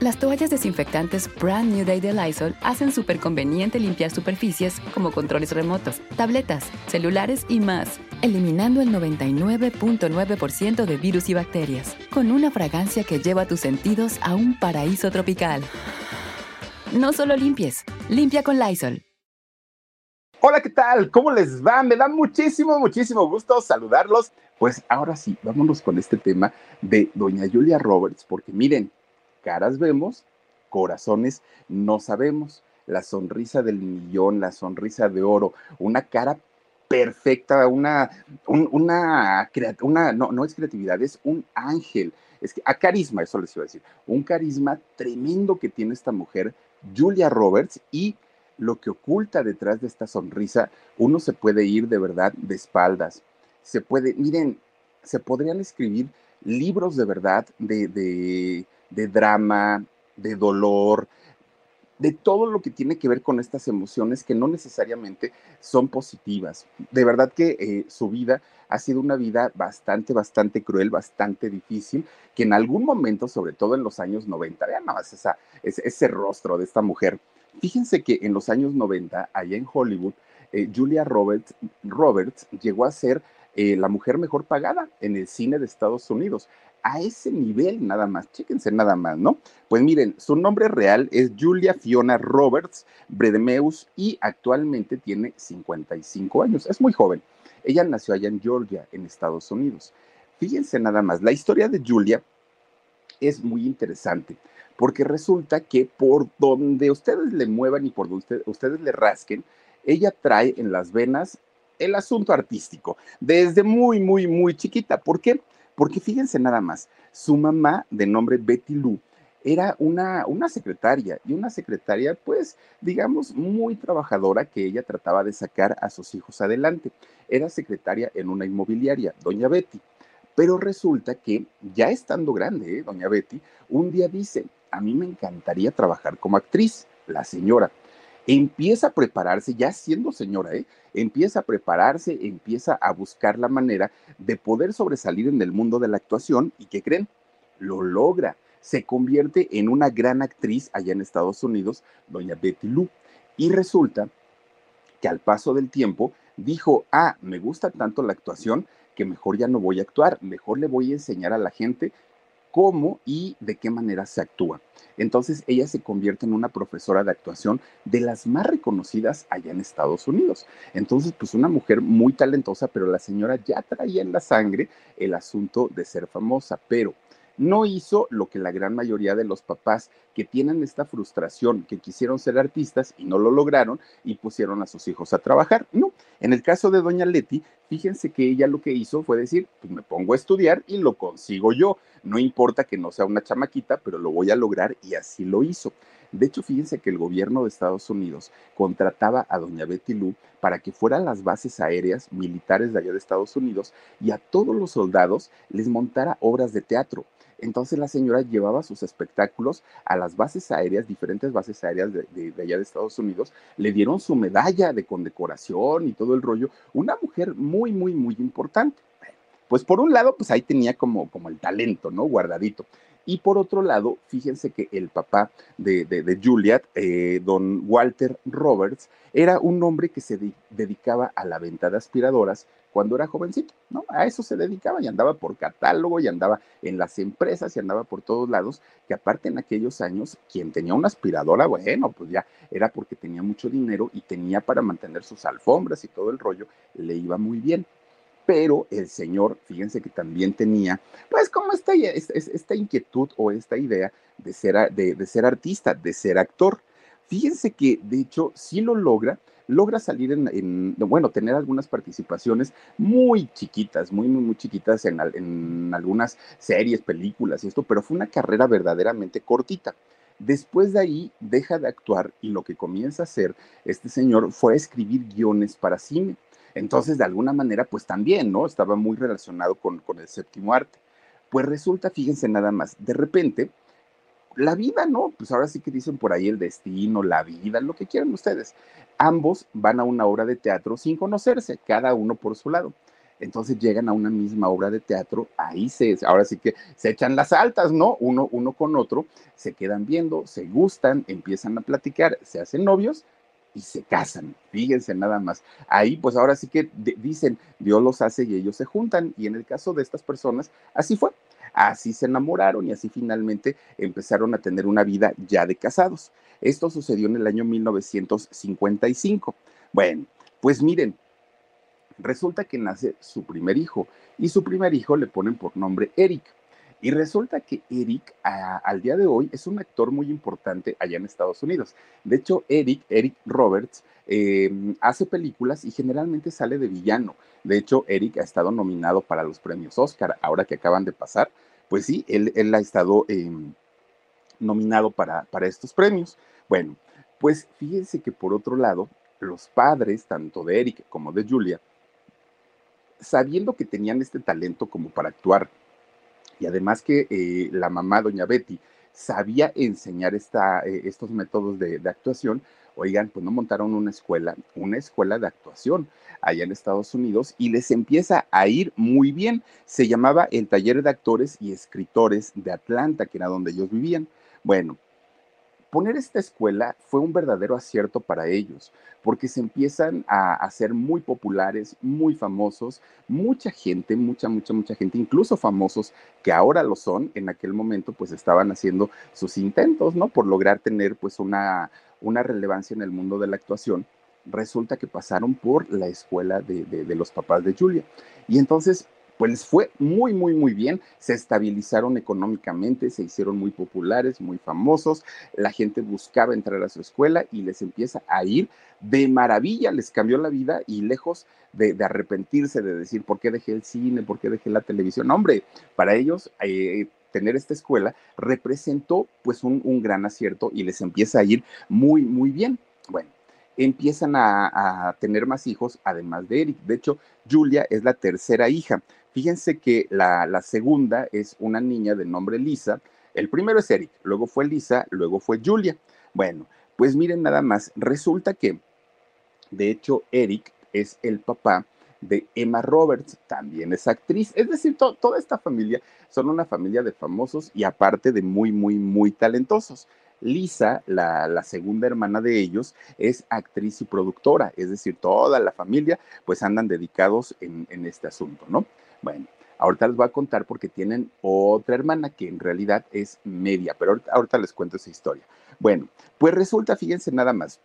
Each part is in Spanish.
Las toallas desinfectantes Brand New Day de Lysol hacen súper conveniente limpiar superficies como controles remotos, tabletas, celulares y más, eliminando el 99.9% de virus y bacterias, con una fragancia que lleva tus sentidos a un paraíso tropical. No solo limpies, limpia con Lysol. Hola, ¿qué tal? ¿Cómo les va? Me da muchísimo, muchísimo gusto saludarlos. Pues ahora sí, vámonos con este tema de doña Julia Roberts, porque miren, caras vemos, corazones no sabemos. La sonrisa del millón, la sonrisa de oro, una cara perfecta, una, una, una no, no es creatividad, es un ángel. Es que a carisma, eso les iba a decir, un carisma tremendo que tiene esta mujer, Julia Roberts, y lo que oculta detrás de esta sonrisa, uno se puede ir de verdad de espaldas. Se puede, miren, se podrían escribir libros de verdad de, de de drama, de dolor, de todo lo que tiene que ver con estas emociones que no necesariamente son positivas. De verdad que eh, su vida ha sido una vida bastante, bastante cruel, bastante difícil, que en algún momento, sobre todo en los años 90, vean nada más esa, ese, rostro de esta mujer. Fíjense que en los años 90, allá en Hollywood, eh, Julia Roberts, Roberts llegó a ser eh, la mujer mejor pagada en el cine de Estados Unidos a ese nivel nada más, chéquense nada más, ¿no? Pues miren, su nombre real es Julia Fiona Roberts Bredemeus y actualmente tiene 55 años, es muy joven. Ella nació allá en Georgia, en Estados Unidos. Fíjense nada más, la historia de Julia es muy interesante, porque resulta que por donde ustedes le muevan y por donde ustedes le rasquen, ella trae en las venas el asunto artístico, desde muy, muy, muy chiquita. ¿Por qué? Porque fíjense nada más, su mamá de nombre Betty Lou era una, una secretaria y una secretaria pues digamos muy trabajadora que ella trataba de sacar a sus hijos adelante. Era secretaria en una inmobiliaria, doña Betty. Pero resulta que ya estando grande, ¿eh? doña Betty, un día dice, a mí me encantaría trabajar como actriz, la señora empieza a prepararse, ya siendo señora, ¿eh? empieza a prepararse, empieza a buscar la manera de poder sobresalir en el mundo de la actuación y ¿qué creen? Lo logra. Se convierte en una gran actriz allá en Estados Unidos, doña Betty Lou. Y resulta que al paso del tiempo dijo, ah, me gusta tanto la actuación que mejor ya no voy a actuar, mejor le voy a enseñar a la gente cómo y de qué manera se actúa. Entonces ella se convierte en una profesora de actuación de las más reconocidas allá en Estados Unidos. Entonces, pues una mujer muy talentosa, pero la señora ya traía en la sangre el asunto de ser famosa, pero no hizo lo que la gran mayoría de los papás que tienen esta frustración, que quisieron ser artistas y no lo lograron y pusieron a sus hijos a trabajar. No, en el caso de doña Leti, fíjense que ella lo que hizo fue decir, pues me pongo a estudiar y lo consigo yo. No importa que no sea una chamaquita, pero lo voy a lograr y así lo hizo. De hecho, fíjense que el gobierno de Estados Unidos contrataba a doña Betty Lou para que fuera a las bases aéreas militares de allá de Estados Unidos y a todos los soldados les montara obras de teatro. Entonces la señora llevaba sus espectáculos a las bases aéreas, diferentes bases aéreas de, allá de Estados Unidos, le dieron su medalla de condecoración y todo el rollo. Una mujer muy, muy, muy importante. Pues por un lado, pues ahí tenía como, como el talento, ¿no? Guardadito. Y por otro lado, fíjense que el papá de, de, Juliet, eh, don Walter Roberts, era un hombre que se dedicaba a la venta de aspiradoras cuando era jovencito, ¿no? A eso se dedicaba y andaba por catálogo y andaba en las empresas y andaba por todos lados, que aparte en aquellos años, quien tenía una aspiradora, bueno, pues ya era porque tenía mucho dinero y tenía para mantener sus alfombras y todo el rollo, le iba muy bien pero el señor, fíjense que también tenía, pues como esta, esta inquietud o esta idea de ser, de, ser artista, de ser actor. Fíjense que de hecho sí lo logra, logra salir en, bueno, tener algunas participaciones muy chiquitas, muy, muy, muy chiquitas en, en algunas series, películas y esto, pero fue una carrera verdaderamente cortita. Después de ahí deja de actuar y lo que comienza a hacer este señor fue escribir guiones para cine. Entonces, de alguna manera, pues también, ¿no? Estaba muy relacionado con, con el séptimo arte. Pues resulta, fíjense nada más, de repente, la vida, ¿no? Pues ahora sí que dicen por ahí el destino, la vida, lo que quieran ustedes. Ambos van a una obra de teatro sin conocerse, cada uno por su lado. Entonces llegan a una misma obra de teatro, ahí se, ahora sí que se echan las altas, ¿no? Uno, uno con otro, se quedan viendo, se gustan, empiezan a platicar, se hacen novios se casan. Fíjense nada más. Ahí, pues ahora sí que dicen, Dios los hace y ellos se juntan. Y en el caso de estas personas, así fue. Así se enamoraron y así finalmente empezaron a tener una vida ya de casados. Esto sucedió en el año 1955. Bueno, pues miren, resulta que nace su primer hijo y su primer hijo le ponen por nombre Eric. Y resulta que Eric al día de hoy es un actor muy importante allá en Estados Unidos. De hecho, Eric, Eric Roberts, em, hace películas y generalmente sale de villano. De hecho, Eric ha estado nominado para los premios Oscar, ahora que acaban de pasar. Pues sí, él, ha estado em, nominado para, para estos premios. Bueno, pues fíjense que por otro lado, los padres, tanto de Eric como de Julia, sabiendo que tenían este talento como para actuar y además que eh, la mamá, doña Betty, sabía enseñar esta, eh, estos métodos de, de, actuación, oigan, pues no montaron una escuela, una escuela de actuación allá en Estados Unidos y les empieza a ir muy bien. Se llamaba el Taller de Actores y Escritores de Atlanta, que era donde ellos vivían. Bueno, poner esta escuela fue un verdadero acierto para ellos, porque se empiezan a hacer muy populares, muy famosos, mucha gente, mucha, mucha, mucha gente, incluso famosos que ahora lo son, en aquel momento pues estaban haciendo sus intentos, ¿no? Por lograr tener pues una, una relevancia en el mundo de la actuación. Resulta que pasaron por la escuela de, de los papás de Julia. Y entonces pues les fue muy, muy, muy bien. Se estabilizaron económicamente, se hicieron muy populares, muy famosos. La gente buscaba entrar a su escuela y les empieza a ir de maravilla, les cambió la vida y lejos de, arrepentirse, de decir, ¿por qué dejé el cine? ¿Por qué dejé la televisión? hombre, para ellos... Eh, tener esta escuela representó pues un gran acierto y les empieza a ir muy, muy bien. Bueno, empiezan a, tener más hijos, además de Eric. De hecho, Julia es la tercera hija. Fíjense que la, segunda es una niña de nombre Lisa. El primero es Eric, luego fue Lisa, luego fue Julia. Bueno, pues miren nada más, resulta que, de hecho, Eric es el papá de Emma Roberts, también es actriz. Es decir, toda esta familia son una familia de famosos y aparte de muy, muy, muy talentosos. Lisa, la, segunda hermana de ellos, es actriz y productora, es decir, toda la familia pues andan dedicados en, este asunto, ¿no? Bueno, ahorita les voy a contar porque tienen otra hermana que en realidad es media, pero ahorita, les cuento esa historia. Bueno, pues resulta, fíjense nada más,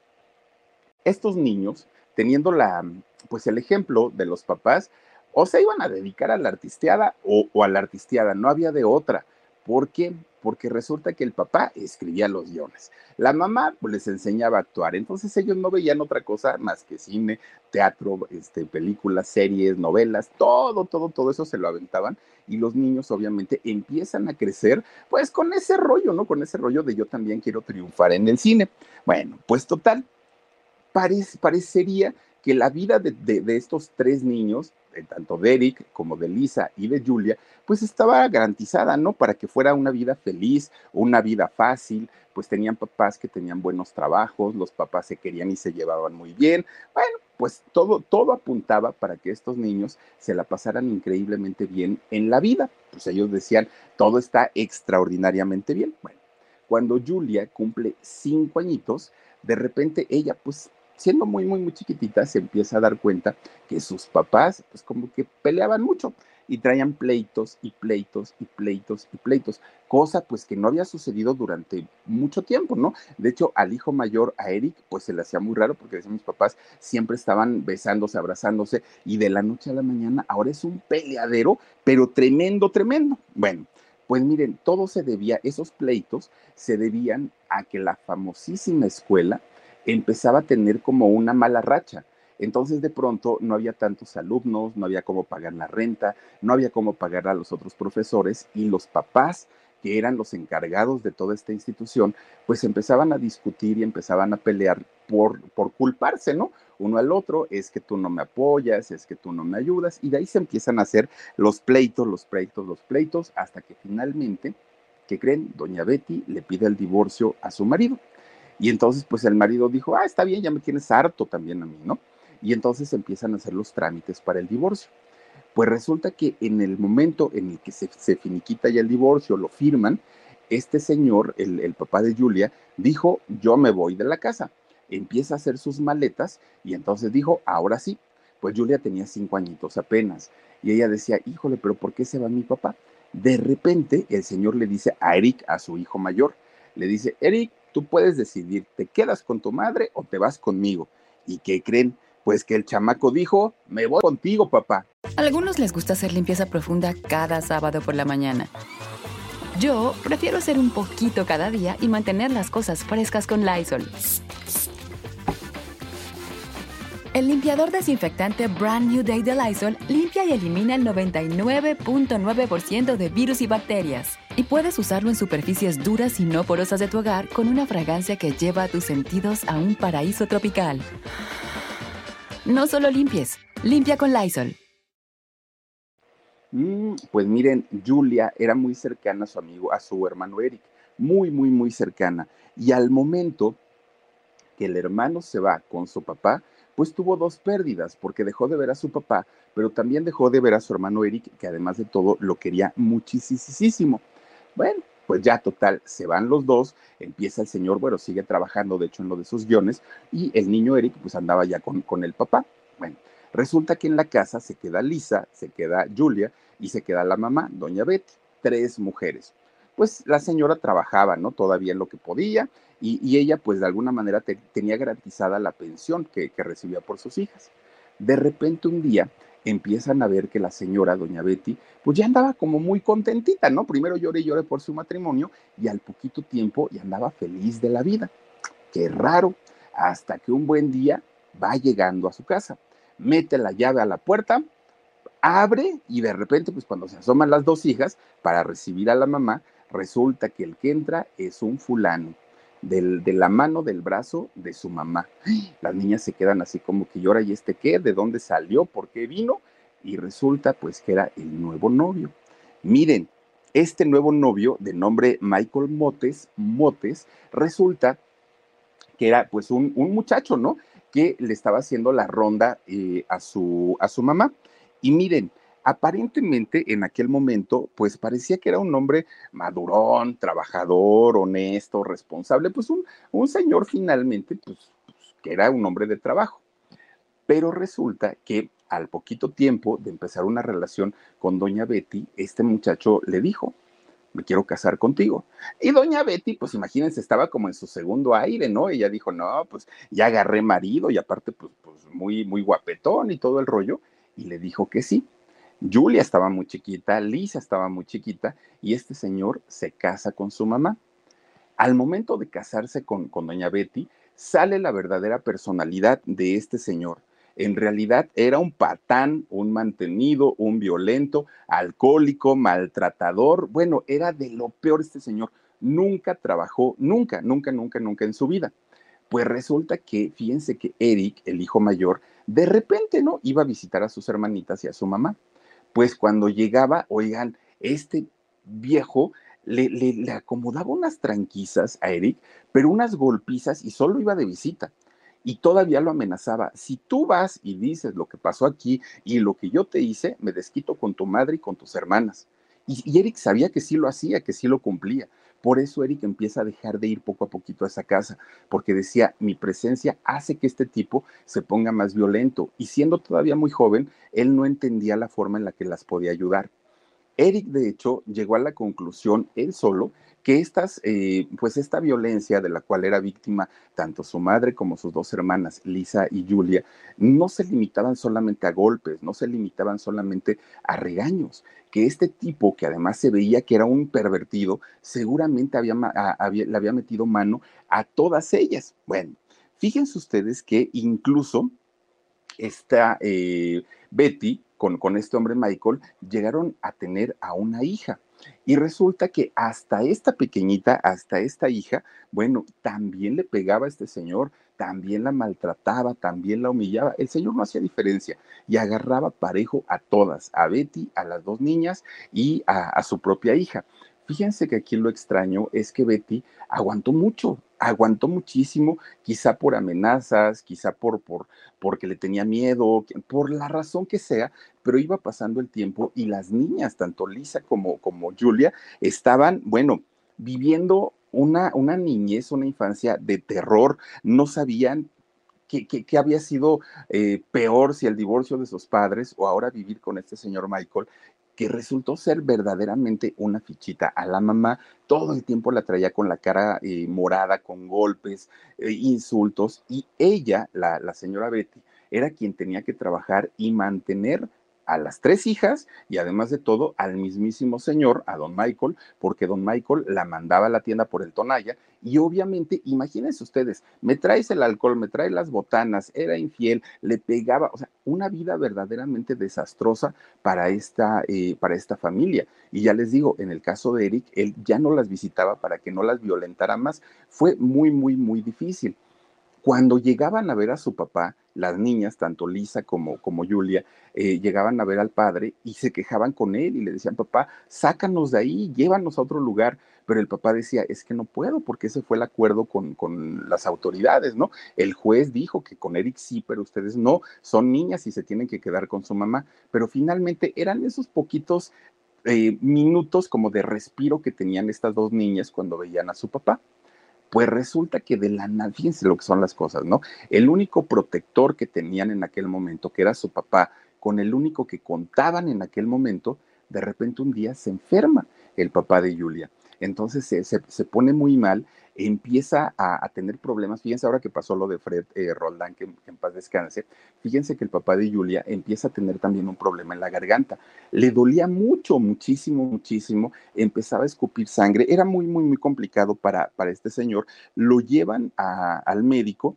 estos niños, teniendo la, pues el ejemplo de los papás, o se iban a dedicar a la artisteada o, o a la artisteada, no había de otra. ¿Por qué? Porque resulta que el papá escribía los guiones. La mamá pues, les enseñaba a actuar. Entonces ellos no veían otra cosa más que cine, teatro, este, películas, series, novelas, todo, todo, todo eso se lo aventaban. Y los niños obviamente empiezan a crecer pues con ese rollo, ¿no? Con ese rollo de yo también quiero triunfar en el cine. Bueno, pues total, parecería que la vida de estos tres niños tanto de Eric como de Lisa y de Julia, pues estaba garantizada, ¿no? Para que fuera una vida feliz, una vida fácil, pues tenían papás que tenían buenos trabajos, los papás se querían y se llevaban muy bien. Bueno, pues todo, todo apuntaba para que estos niños se la pasaran increíblemente bien en la vida. Pues ellos decían, todo está extraordinariamente bien. Bueno, cuando Julia cumple cinco añitos, de repente ella pues siendo muy, muy, muy chiquitita, se empieza a dar cuenta que sus papás, pues como que peleaban mucho y traían pleitos y pleitos y pleitos y pleitos, cosa pues que no había sucedido durante mucho tiempo, ¿no? De hecho, al hijo mayor, a Eric, pues se le hacía muy raro porque decían mis papás siempre estaban besándose, abrazándose y de la noche a la mañana ahora es un peleadero, pero tremendo, tremendo. Bueno, pues miren, todo se debía, esos pleitos se debían a que la famosísima escuela empezaba a tener como una mala racha. Entonces de pronto no había tantos alumnos, no había cómo pagar la renta, no había cómo pagar a los otros profesores y los papás que eran los encargados de toda esta institución, pues empezaban a discutir y empezaban a pelear por, por culparse, ¿no? Uno al otro, es que tú no me apoyas, es que tú no me ayudas, y de ahí se empiezan a hacer los pleitos, los pleitos, los pleitos, hasta que finalmente, ¿qué creen? Doña Betty le pide el divorcio a su marido. Y entonces, pues el marido dijo, ah, está bien, ya me tienes harto también a mí, ¿no? Y entonces empiezan a hacer los trámites para el divorcio. Pues resulta que en el momento en el que se, finiquita ya el divorcio, lo firman, este señor, el, el papá de Julia, dijo, yo me voy de la casa. Empieza a hacer sus maletas y entonces dijo, ahora sí. Pues Julia tenía cinco añitos apenas y ella decía, híjole, pero ¿por qué se va mi papá? De repente el señor le dice a Eric, a su hijo mayor, le dice, Eric, tú puedes decidir, ¿te quedas con tu madre o te vas conmigo? ¿Y qué creen? Pues que el chamaco dijo, me voy contigo, papá. A algunos les gusta hacer limpieza profunda cada sábado por la mañana. Yo prefiero hacer un poquito cada día y mantener las cosas frescas con Lysol. El limpiador desinfectante Brand New Day de Lysol limpia y elimina el 99.9% de virus y bacterias. Y puedes usarlo en superficies duras y no porosas de tu hogar con una fragancia que lleva a tus sentidos a un paraíso tropical. No solo limpies, limpia con Lysol. Mm, pues miren, Julia era muy cercana a su amigo, a su hermano Eric, muy, muy, muy cercana. Y al momento que el hermano se va con su papá, pues tuvo dos pérdidas, porque dejó de ver a su papá, pero también dejó de ver a su hermano Eric, que además de todo lo quería muchísimo. Bueno, pues ya total, se van los dos, empieza el señor, bueno, sigue trabajando de hecho en lo de sus guiones, y el niño Eric pues andaba ya con, con el papá. Bueno, resulta que en la casa se queda Lisa, se queda Julia y se queda la mamá, doña Betty, tres mujeres. Pues la señora trabajaba, ¿no? Todavía en lo que podía, y, ella pues de alguna manera tenía garantizada la pensión que, recibía por sus hijas. De repente un día empiezan a ver que la señora, doña Betty, pues ya andaba como muy contentita, ¿no? Primero lloré y lloré por su matrimonio y al poquito tiempo ya andaba feliz de la vida. Qué raro, hasta que un buen día va llegando a su casa, mete la llave a la puerta, abre y de repente, pues cuando se asoman las dos hijas para recibir a la mamá, resulta que el que entra es un fulano de la mano del brazo de su mamá. Las niñas se quedan así como que llora, ¿y este qué? ¿De dónde salió? ¿Por qué vino? Y resulta pues que era el nuevo novio. Miren, este nuevo novio de nombre Michael Motes, Motes, resulta que era pues un, muchacho, ¿no? Que le estaba haciendo la ronda eh, a, su, a su mamá. Y miren, aparentemente en aquel momento, pues parecía que era un hombre madurón, trabajador, honesto, responsable, pues un, un señor finalmente, pues, pues, que era un hombre de trabajo. Pero resulta que al poquito tiempo de empezar una relación con doña Betty, este muchacho le dijo, me quiero casar contigo. Y doña Betty, pues imagínense, estaba como en su segundo aire, ¿no? Ella dijo, no, pues ya agarré marido y aparte, pues, pues muy, muy guapetón y todo el rollo. Y le dijo que sí. Julia estaba muy chiquita, Lisa estaba muy chiquita y este señor se casa con su mamá. Al momento de casarse con, con doña Betty, sale la verdadera personalidad de este señor. En realidad era un patán, un mantenido, un violento, alcohólico, maltratador. Bueno, era de lo peor este señor. Nunca trabajó, nunca, nunca, nunca, nunca en su vida. Pues resulta que, fíjense que Eric, el hijo mayor, de repente, ¿no? Iba a visitar a sus hermanitas y a su mamá pues cuando llegaba, oigan, este viejo le, le, acomodaba unas tranquisas a Eric, pero unas golpizas y solo iba de visita. Y todavía lo amenazaba, si tú vas y dices lo que pasó aquí y lo que yo te hice, me desquito con tu madre y con tus hermanas. y Eric sabía que sí lo hacía, que sí lo cumplía. Por eso Eric empieza a dejar de ir poco a poquito a esa casa, porque decía, mi presencia hace que este tipo se ponga más violento. Y siendo todavía muy joven, él no entendía la forma en la que las podía ayudar. Eric, de hecho, llegó a la conclusión él solo que estas, eh, pues esta violencia de la cual era víctima tanto su madre como sus dos hermanas, Lisa y Julia, no se limitaban solamente a golpes, no se limitaban solamente a regaños, que este tipo, que además se veía que era un pervertido, seguramente había, le había metido mano a todas ellas. Bueno, fíjense ustedes que incluso esta eh, Betty, con, con este hombre Michael, llegaron a tener a una hija. Y resulta que hasta esta pequeñita, hasta esta hija, bueno, también le pegaba a este señor, también la maltrataba, también la humillaba. El señor no hacía diferencia y agarraba parejo a todas, a Betty, a las dos niñas y a, a su propia hija. Fíjense que aquí lo extraño es que Betty aguantó mucho, aguantó muchísimo, quizá por amenazas, quizá por, por, porque le tenía miedo, por la razón que sea, pero iba pasando el tiempo y las niñas, tanto Lisa como, como Julia, estaban, bueno, viviendo una, una niñez, una infancia de terror, no sabían qué, había sido eh, peor si el divorcio de sus padres o ahora vivir con este señor Michael, que resultó ser verdaderamente una fichita. A la mamá todo el tiempo la traía con la cara eh, morada, con golpes, eh, insultos, y ella, la, la señora Betty, era quien tenía que trabajar y mantener a las tres hijas y además de todo al mismísimo señor, a don Michael, porque don Michael la mandaba a la tienda por el tonalla y obviamente, imagínense ustedes, me traes el alcohol, me trae las botanas, era infiel, le pegaba, o sea, una vida verdaderamente desastrosa para esta, eh, para esta familia. Y ya les digo, en el caso de Eric, él ya no las visitaba para que no las violentara más. Fue muy, muy, muy difícil. Cuando llegaban a ver a su papá, las niñas, tanto Lisa como, como Julia, eh, llegaban a ver al padre y se quejaban con él y le decían, papá, sácanos de ahí, llévanos a otro lugar. Pero el papá decía, es que no puedo porque ese fue el acuerdo con, con las autoridades, ¿no? El juez dijo que con Eric sí, pero ustedes no, son niñas y se tienen que quedar con su mamá. Pero finalmente eran esos poquitos eh, minutos como de respiro que tenían estas dos niñas cuando veían a su papá. Pues resulta que de la nada, fíjense lo que son las cosas, ¿no? El único protector que tenían en aquel momento, que era su papá, con el único que contaban en aquel momento, de repente un día se enferma el papá de Julia. Entonces se, se, pone muy mal empieza a, tener problemas. Fíjense ahora que pasó lo de Fred eh, Roldán, que, en paz descanse. Fíjense que el papá de Julia empieza a tener también un problema en la garganta. Le dolía mucho, muchísimo, muchísimo. Empezaba a escupir sangre. Era muy, muy, muy complicado para, para este señor. Lo llevan al médico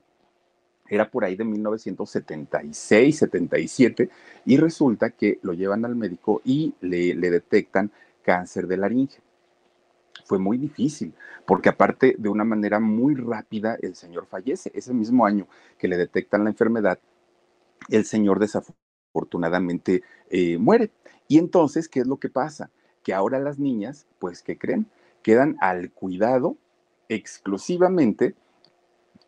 era por ahí de 1976, 77, y resulta que lo llevan al médico y le, le detectan cáncer de laringe fue muy difícil, porque aparte de una manera muy rápida el señor fallece. Ese mismo año que le detectan la enfermedad, el señor desafortunadamente eh, muere. Y entonces, ¿qué es lo que pasa? Que ahora las niñas, pues, ¿qué creen? Quedan al cuidado exclusivamente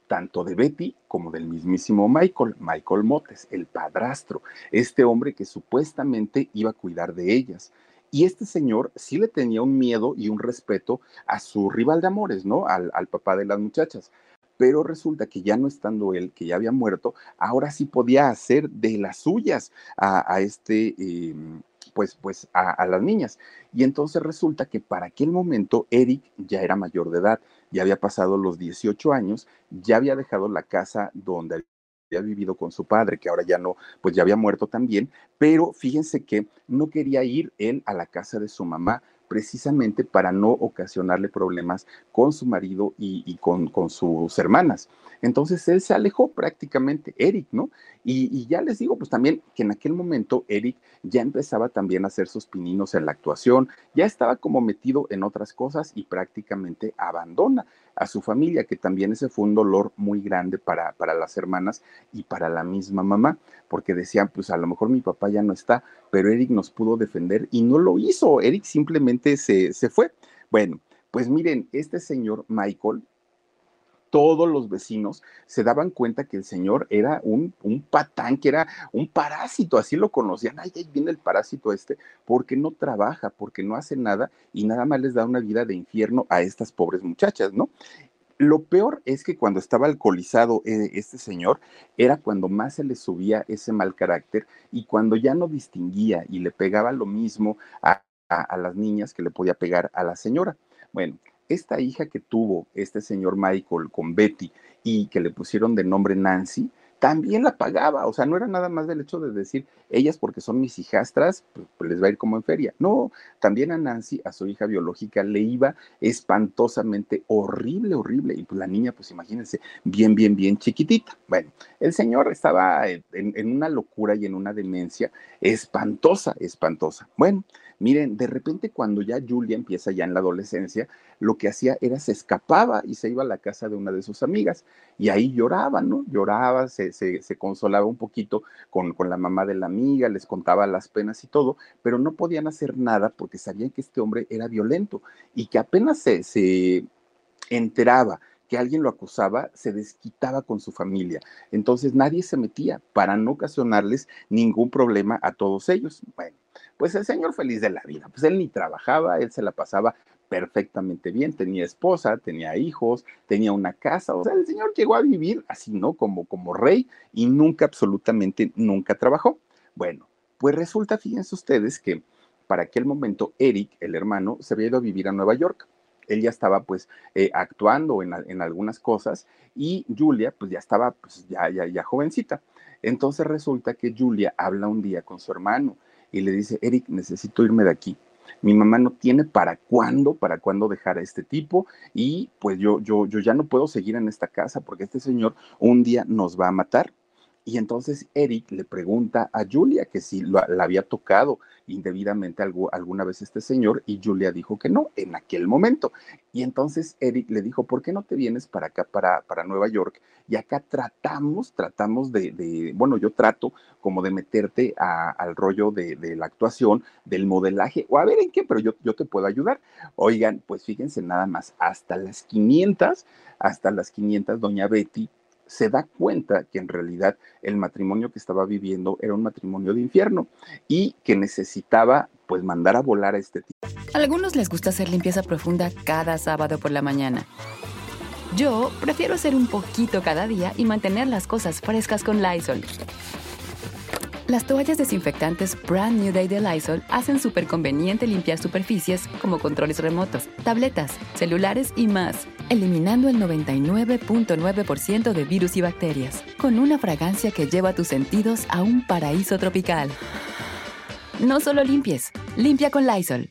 tanto de Betty como del mismísimo Michael, Michael Motes, el padrastro, este hombre que supuestamente iba a cuidar de ellas. Y este señor sí le tenía un miedo y un respeto a su rival de amores, ¿no? Al, papá de las muchachas. Pero resulta que ya no estando él, que ya había muerto, ahora sí podía hacer de las suyas a, este, em, pues, pues a, a, las niñas. Y entonces resulta que para aquel momento Eric ya era mayor de edad, ya había pasado los 18 años, ya había dejado la casa donde había vivido con su padre, que ahora ya no, pues ya había muerto también, pero fíjense que no quería ir él a la casa de su mamá precisamente para no ocasionarle problemas con su marido y, con, con, sus hermanas. Entonces él se alejó prácticamente, Eric, ¿no? Y, y, ya les digo, pues también que en aquel momento Eric ya empezaba también a hacer sus pininos en la actuación, ya estaba como metido en otras cosas y prácticamente abandona a su familia, que también ese fue un dolor muy grande para, para las hermanas y para la misma mamá, porque decían, pues a lo mejor mi papá ya no está, pero Eric nos pudo defender y no lo hizo, Eric simplemente se, se fue. Bueno, pues miren, este señor Michael, todos los vecinos se daban cuenta que el señor era un, un, patán, que era un parásito, así lo conocían. Ay, ahí viene el parásito este, porque no trabaja, porque no hace nada y nada más les da una vida de infierno a estas pobres muchachas, ¿no? Lo peor es que cuando estaba alcoholizado eh, este señor, era cuando más se le subía ese mal carácter y cuando ya no distinguía y le pegaba lo mismo a a, las niñas que le podía pegar a la señora. Bueno, esta hija que tuvo este señor Michael con Betty y que le pusieron de nombre Nancy, también la pagaba, o sea, no era nada más del hecho de decir, ellas porque son mis hijastras, pues, pues, les va a ir como en feria. No, también a Nancy, a su hija biológica, le iba espantosamente horrible, horrible. Y pues la niña, pues imagínense, bien, bien, bien chiquitita. Bueno, el señor estaba en, en una locura y en una demencia espantosa, espantosa. Bueno, Miren, de repente cuando ya Julia empieza ya en la adolescencia, lo que hacía era se escapaba y se iba a la casa de una de sus amigas y ahí lloraba, ¿no? Lloraba, se, se, consolaba un poquito con, con, la mamá de la amiga, les contaba las penas y todo, pero no podían hacer nada porque sabían que este hombre era violento y que apenas se, se enteraba que alguien lo acusaba, se desquitaba con su familia. Entonces nadie se metía para no ocasionarles ningún problema a todos ellos. Bueno, pues el señor feliz de la vida, pues él ni trabajaba, él se la pasaba perfectamente bien, tenía esposa, tenía hijos, tenía una casa, o sea, el señor llegó a vivir así, ¿no? Como, como rey y nunca, absolutamente, nunca trabajó. Bueno, pues resulta, fíjense ustedes que para aquel momento Eric, el hermano, se había ido a vivir a Nueva York. Él ya estaba pues eh, actuando en, en, algunas cosas y Julia pues ya estaba pues ya, ya, ya jovencita. Entonces resulta que Julia habla un día con su hermano y le dice, Eric, necesito irme de aquí. Mi mamá no tiene para cuándo, para cuándo dejar a este tipo y pues yo, yo, yo ya no puedo seguir en esta casa porque este señor un día nos va a matar. Y entonces Eric le pregunta a Julia que si la había tocado indebidamente algo, alguna vez este señor y Julia dijo que no en aquel momento. Y entonces Eric le dijo, ¿por qué no te vienes para acá, para, para Nueva York? Y acá tratamos, tratamos de, bueno, yo trato como de meterte al rollo de, de, la actuación, del modelaje, o a ver en qué, pero yo, yo te puedo ayudar. Oigan, pues fíjense nada más, hasta las 500, hasta las 500, doña Betty se da cuenta que en realidad el matrimonio que estaba viviendo era un matrimonio de infierno y que necesitaba pues mandar a volar a este tipo. Algunos les gusta hacer limpieza profunda cada sábado por la mañana. Yo prefiero hacer un poquito cada día y mantener las cosas frescas con Lysol. Las toallas desinfectantes Brand New Day de Lysol hacen súper conveniente limpiar superficies como controles remotos, tabletas, celulares y más, eliminando el 99.9% de virus y bacterias, con una fragancia que lleva tus sentidos a un paraíso tropical. No solo limpies, limpia con Lysol.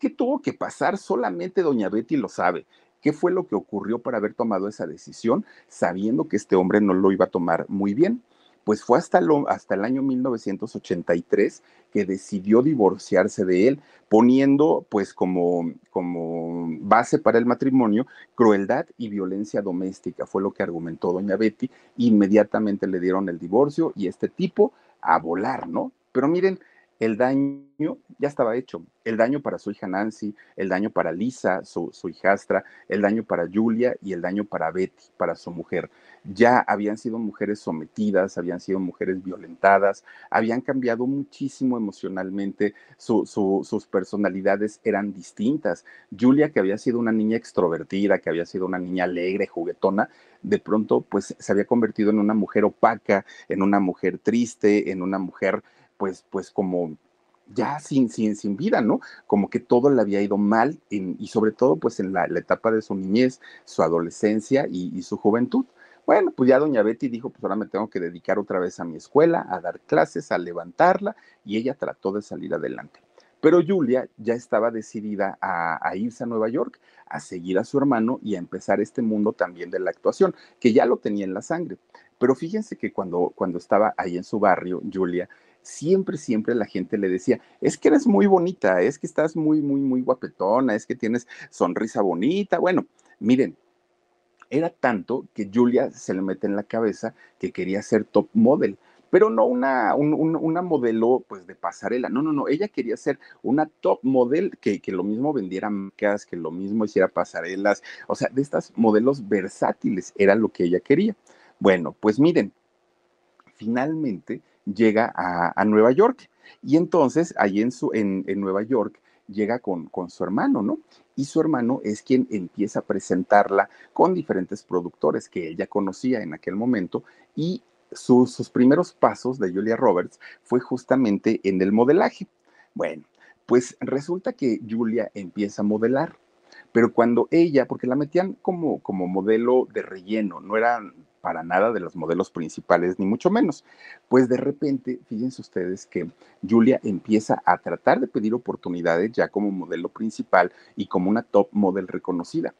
¿Qué tuvo que pasar? Solamente Doña Betty lo sabe. ¿Qué fue lo que ocurrió para haber tomado esa decisión sabiendo que este hombre no lo iba a tomar muy bien? Pues fue hasta, hasta el año 1983 que decidió divorciarse de él, poniendo pues como, como base para el matrimonio crueldad y violencia doméstica, fue lo que argumentó doña Betty, inmediatamente le dieron el divorcio y este tipo a volar, ¿no? Pero miren, el daño ya estaba hecho. El daño para su hija Nancy, el daño para Lisa, su, hijastra, el daño para Julia y el daño para Betty, para su mujer. Ya habían sido mujeres sometidas, habían sido mujeres violentadas, habían cambiado muchísimo emocionalmente, sus personalidades eran distintas. Julia, que había sido una niña extrovertida, que había sido una niña alegre, juguetona, de pronto pues se había convertido en una mujer opaca, en una mujer triste, en una mujer pues, pues como ya sin, sin, sin vida, ¿no? Como que todo le había ido mal y sobre todo pues en la, etapa de su niñez, su adolescencia y, su juventud. Bueno, pues ya doña Betty dijo, pues ahora me tengo que dedicar otra vez a mi escuela, a dar clases, a levantarla, y ella trató de salir adelante. Pero Julia ya estaba decidida a, a, irse a Nueva York, a seguir a su hermano y a empezar este mundo también de la actuación, que ya lo tenía en la sangre. Pero fíjense que cuando, cuando estaba ahí en su barrio, Julia, siempre, siempre la gente le decía, es que eres muy bonita, es que estás muy, muy, muy guapetona, es que tienes sonrisa bonita. Bueno, miren, era tanto que Julia se le mete en la cabeza que quería ser top model pero no una, una modelo pues de pasarela, no, no, no, ella quería ser una top model que, que lo mismo vendiera marcas, que lo mismo hiciera pasarelas, o sea, de estas modelos versátiles era lo que ella quería. Bueno, pues miren, finalmente llega a, Nueva York. Y entonces, ahí en, su, en, Nueva York, llega con, con, su hermano, ¿no? Y su hermano es quien empieza a presentarla con diferentes productores que ella conocía en aquel momento y sus primeros pasos de Julia Roberts fue justamente en el modelaje. Bueno, Pues resulta que Julia empieza a modelar, pero cuando ella, porque la metían como, como modelo de relleno, no eran para nada de los modelos principales, ni mucho menos. Pues de repente, fíjense ustedes que Julia empieza a tratar de pedir oportunidades ya como modelo principal y como una top model reconocida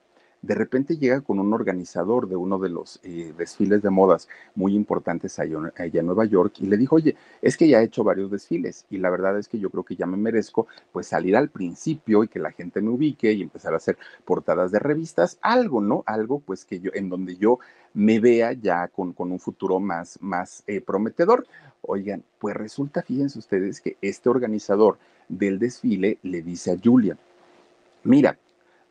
de repente llega con un organizador de uno de los eh, desfiles de modas muy importantes allá, en Nueva York y le dijo, oye, es que ya he hecho varios desfiles y la verdad es que yo creo que ya me merezco pues salir al principio y que la gente me ubique y empezar a hacer portadas de revistas, algo, ¿no? Algo pues que yo, en donde yo me vea ya con, con un futuro más, más eh, prometedor. Oigan, pues resulta, fíjense ustedes que este organizador del desfile le dice a Julia, mira,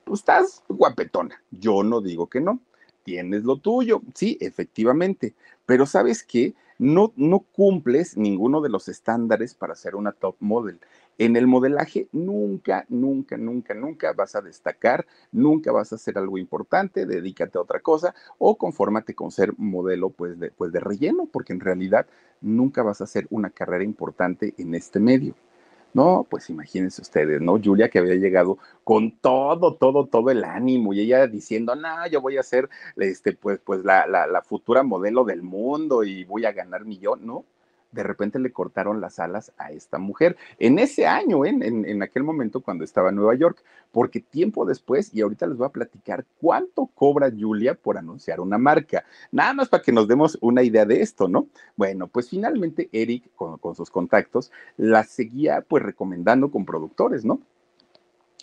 pues estás guapetona. Yo no digo que no. Tienes lo tuyo, sí, efectivamente. Pero sabes qué? No, no cumples ninguno de los estándares para ser una top model. En el modelaje nunca, nunca, nunca, nunca vas a destacar, nunca vas a hacer algo importante, dedícate a otra cosa o confórmate con ser modelo pues de, pues de relleno, porque en realidad nunca vas a hacer una carrera importante en este medio. No, pues imagínense ustedes, ¿no? Julia que había llegado con todo, todo, todo el ánimo y ella diciendo, no, yo voy a ser, este, pues, pues la, la, la futura modelo del mundo y voy a ganar millón, ¿no? De repente le cortaron las alas a esta mujer. En ese año, ¿eh? en, en, aquel momento cuando estaba en Nueva York, porque tiempo después, y ahorita les voy a platicar cuánto cobra Julia por anunciar una marca. Nada más para que nos demos una idea de esto, ¿no? Bueno, pues finalmente Eric, con, con sus contactos, la seguía pues recomendando con productores, ¿no?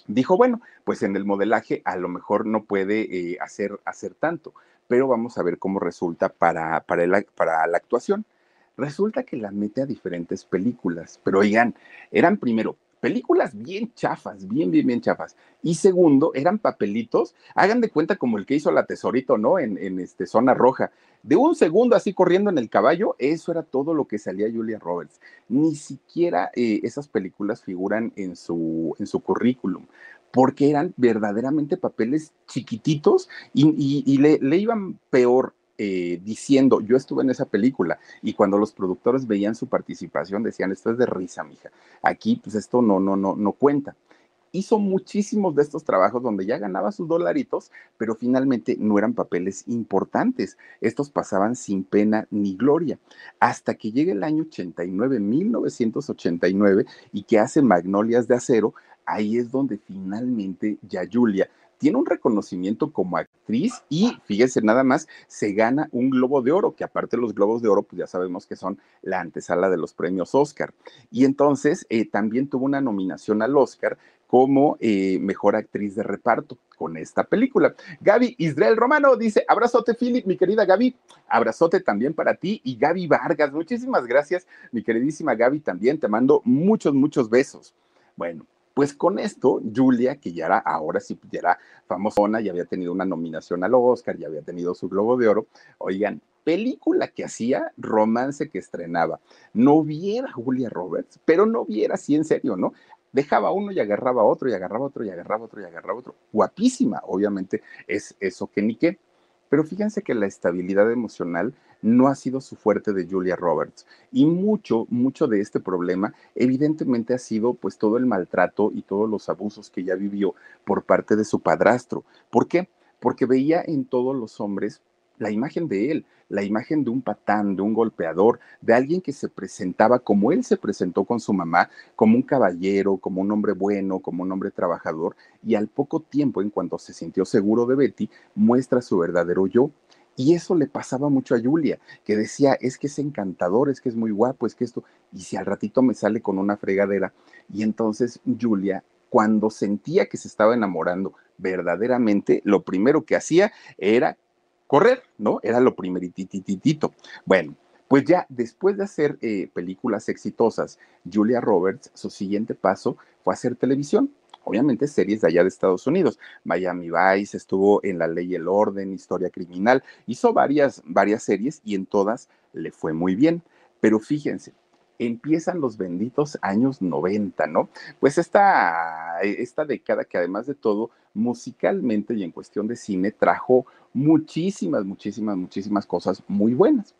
Dijo, bueno, pues en el modelaje a lo mejor no puede eh, hacer, hacer tanto, pero vamos a ver cómo resulta para, para, el, para la actuación. Resulta que la mete a diferentes películas, pero oigan, eran primero películas bien chafas, bien, bien, bien chafas. Y segundo, eran papelitos, hagan de cuenta como el que hizo la tesorito, ¿no? En, en este, zona roja. De un segundo así corriendo en el caballo, eso era todo lo que salía Julia Roberts. Ni siquiera eh, esas películas figuran en su, en su currículum porque eran verdaderamente papeles chiquititos y, y, le, le, iban peor eh, diciendo, yo estuve en esa película y cuando los productores veían su participación decían, esto es de risa, mija, aquí pues esto no, no, no, no cuenta. Hizo muchísimos de estos trabajos donde ya ganaba sus dolaritos, pero finalmente no eran papeles importantes. Estos pasaban sin pena ni gloria. Hasta que llega el año 89, 1989, y que hace Magnolias de Acero, ahí es donde finalmente ya Julia tiene un reconocimiento como actriz y fíjese nada más, se gana un Globo de Oro, que aparte de los Globos de Oro, pues ya sabemos que son la antesala de los premios Oscar. Y entonces eh, también tuvo una nominación al Oscar como eh, mejor actriz de reparto con esta película. Gaby Israel Romano dice, abrazote Philip, mi querida Gaby, abrazote también para ti y Gaby Vargas, muchísimas gracias, mi queridísima Gaby, también te mando muchos, muchos besos. Bueno, pues con esto, Julia, que ya era, ahora sí, ya era famosona, ya había tenido una nominación al Oscar, ya había tenido su Globo de Oro, oigan, película que hacía, romance que estrenaba. No viera Julia Roberts, pero no viera así en serio, ¿no? Dejaba uno y agarraba otro y agarraba otro y agarraba otro y agarraba otro. Guapísima, obviamente, es eso que ni qué. Pero fíjense que la estabilidad emocional no ha sido su fuerte de Julia Roberts. Y mucho, mucho de este problema evidentemente ha sido pues todo el maltrato y todos los abusos que ella vivió por parte de su padrastro. ¿Por qué? Porque veía en todos los hombres la imagen de él, la imagen de un patán, de un golpeador, de alguien que se presentaba como él se presentó con su mamá, como un caballero, como un hombre bueno, como un hombre trabajador, y al poco tiempo, en cuanto se sintió seguro de Betty, muestra su verdadero yo, y eso le pasaba mucho a Julia, que decía, es que es encantador, es que es muy guapo, es que esto, y si al ratito me sale con una fregadera. Y entonces Julia, cuando sentía que se estaba enamorando verdaderamente, lo primero que hacía era correr, ¿no? Era lo primeritititito. Bueno, pues ya después de hacer eh, películas exitosas, Julia Roberts, su siguiente paso fue hacer televisión obviamente series de allá de Estados Unidos. Miami Vice, estuvo en La Ley y el Orden, Historia Criminal, hizo varias, varias series y en todas le fue muy bien. Pero fíjense, empiezan los benditos años 90, ¿no? Pues esta, esta década que además de todo, musicalmente y en cuestión de cine, trajo muchísimas, muchísimas, muchísimas cosas muy buenas.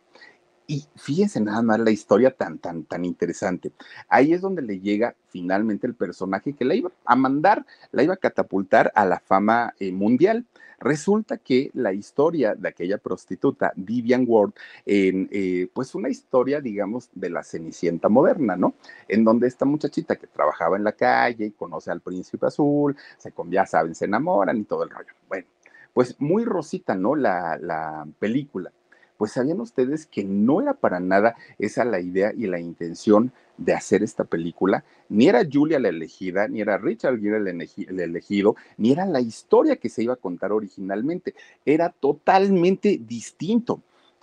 Y fíjense nada más la historia tan, tan, tan interesante. Ahí es donde le llega finalmente el personaje que la iba a mandar, la iba a catapultar a la fama eh, mundial. Resulta que la historia de aquella prostituta, Vivian Ward, en, eh, pues una historia, digamos, de la Cenicienta moderna, ¿no? En donde esta muchachita que trabajaba en la calle y conoce al príncipe azul, se, ya saben, se enamoran y todo el rollo. Bueno, pues muy rosita, ¿no? La, la película pues sabían ustedes que no era para nada esa la idea y la intención de hacer esta película. Ni era Julia la elegida, ni era Richard Gere el, elegido, ni era la historia que se iba a contar originalmente. Era totalmente distinto.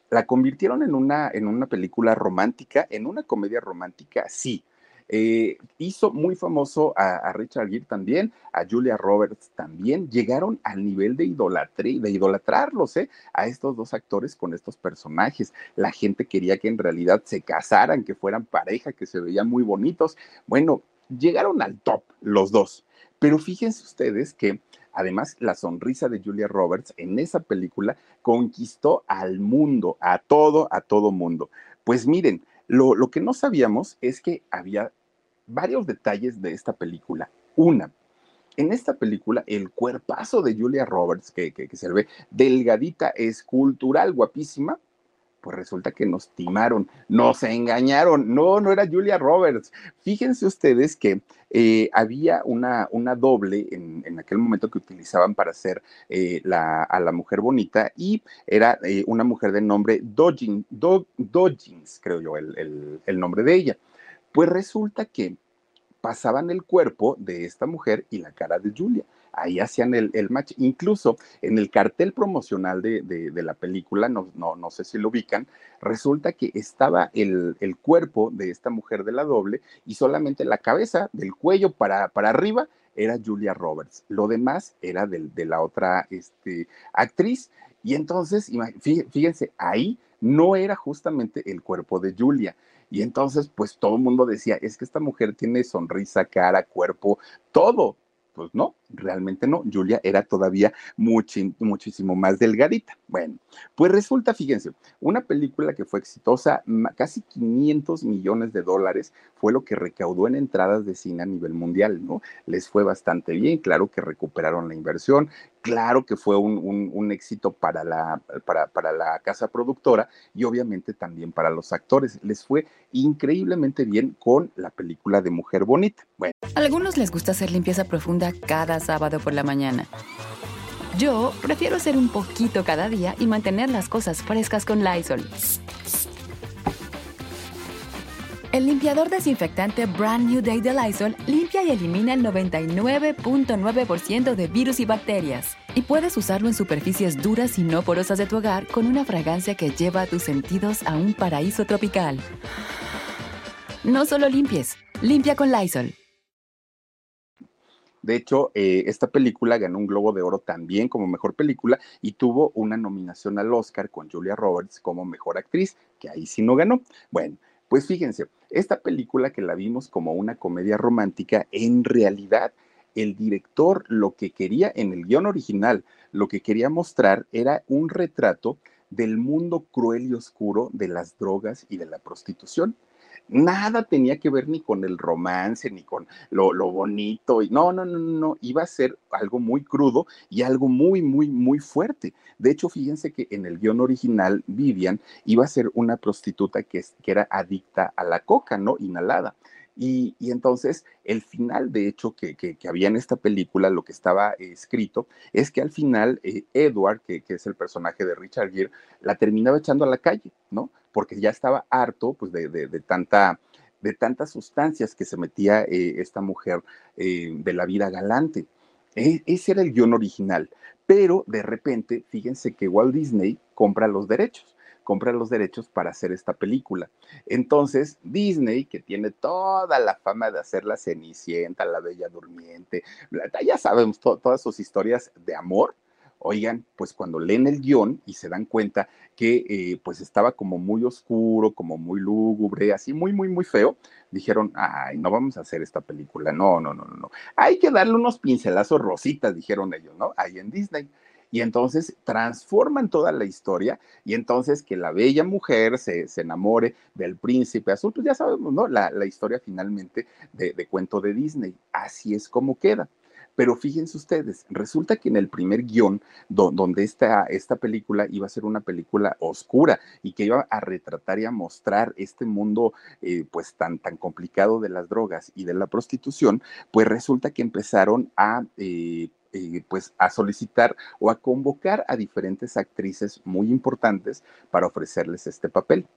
La convirtieron en una, en una película romántica, en una comedia romántica, sí, eh, hizo muy famoso a, Richard Gere también, a Julia Roberts también. Llegaron al nivel de, de idolatrarlos, ¿eh? A estos dos actores con estos personajes. La gente quería que en realidad se casaran, que fueran pareja, que se veían muy bonitos. Bueno, llegaron al top los dos. Pero fíjense ustedes que Además, la sonrisa de Julia Roberts en esa película conquistó al mundo, a todo, a todo mundo. Pues miren, lo, que no sabíamos es que había varios detalles de esta película. Una, en esta película, el cuerpazo de Julia Roberts, que, que, que se ve delgadita, escultural, guapísima, pues resulta que nos timaron, nos engañaron. No, no era Julia Roberts. Fíjense ustedes que eh, había una, una doble en, aquel momento que utilizaban para hacer eh, a la mujer bonita y era eh, una mujer de nombre Dodgins, creo yo, el, el nombre de ella. Pues resulta que pasaban el cuerpo de esta mujer y la cara de Julia ahí hacían el, match. Incluso en el cartel promocional de, la película, no, no, no, sé si lo ubican, resulta que estaba el, cuerpo de esta mujer de la doble y solamente la cabeza, del cuello para, para arriba, era Julia Roberts. Lo demás era de, de la otra este, actriz. Y entonces, fíjense, ahí no era justamente el cuerpo de Julia. Y entonces, pues todo el mundo decía, es que esta mujer tiene sonrisa, cara, cuerpo, todo, pues no, realmente no. Julia era todavía muchísimo más delgadita. Bueno, pues resulta, fíjense, una película que fue exitosa, casi 500 millones de dólares fue lo que recaudó en entradas de cine a nivel mundial, ¿no? Les fue bastante bien, claro que recuperaron la inversión, claro que fue un, éxito para la, para, para la casa productora y obviamente también para los actores. Les fue increíblemente bien con la película de Mujer Bonita. Bueno. A algunos les gusta hacer limpieza profunda cada sábado por la mañana. Yo prefiero hacer un poquito cada día y mantener las cosas frescas con Lysol. El limpiador desinfectante Brand New Day de Lysol limpia y elimina el 99.9% de virus y bacterias. Y puedes usarlo en superficies duras y no porosas de tu hogar con una fragancia que lleva a tus sentidos a un paraíso tropical. No solo limpies, limpia con Lysol. De hecho, eh, esta película ganó un Globo de Oro también como mejor película y tuvo una nominación al Oscar con Julia Roberts como mejor actriz, que ahí sí no ganó. Bueno, pues fíjense, esta película que la vimos como una comedia romántica, en realidad el director lo que quería en el guion original, lo que quería mostrar era un retrato del mundo cruel y oscuro de las drogas y de la prostitución nada tenía que ver ni con el romance, ni con lo, bonito, y no, no, no, no, iba a ser algo muy crudo y algo muy, muy, muy fuerte. De hecho, fíjense que en el guion original, Vivian iba a ser una prostituta que, que era adicta a la coca, ¿no? Inhalada. Y, entonces el final, de hecho, que, había en esta película, lo que estaba escrito, es que al final eh, Edward, que, es el personaje de Richard Gere, la terminaba echando a la calle, ¿no? porque ya estaba harto pues, de, tanta de tantas sustancias que se metía eh, esta mujer eh, de la vida galante. E, ese era el guion original, pero de repente, fíjense que Walt Disney compra los derechos, compra los derechos para hacer esta película. Entonces, Disney, que tiene toda la fama de hacer la Cenicienta, la Bella Durmiente, ya sabemos todas sus historias de amor, Oigan, pues cuando leen el guion y se dan cuenta que eh, pues estaba como muy oscuro, como muy lúgubre, así muy, muy, muy feo, dijeron, ay, no vamos a hacer esta película, no, no, no, no, no. Hay que darle unos pincelazos rositas, dijeron ellos, ¿no? Ahí en Disney. Y entonces transforman toda la historia y entonces que la bella mujer se, enamore del príncipe azul, pues ya sabemos, ¿no? La, historia finalmente de, cuento de Disney. Así es como queda. Pero fíjense ustedes, resulta que en el primer guion, donde esta, esta película iba a ser una película oscura y que iba a retratar y a mostrar este mundo eh, pues tan, tan complicado de las drogas y de la prostitución, pues resulta que empezaron a... Eh, pues a solicitar o a convocar a diferentes actrices muy importantes para ofrecerles este papel.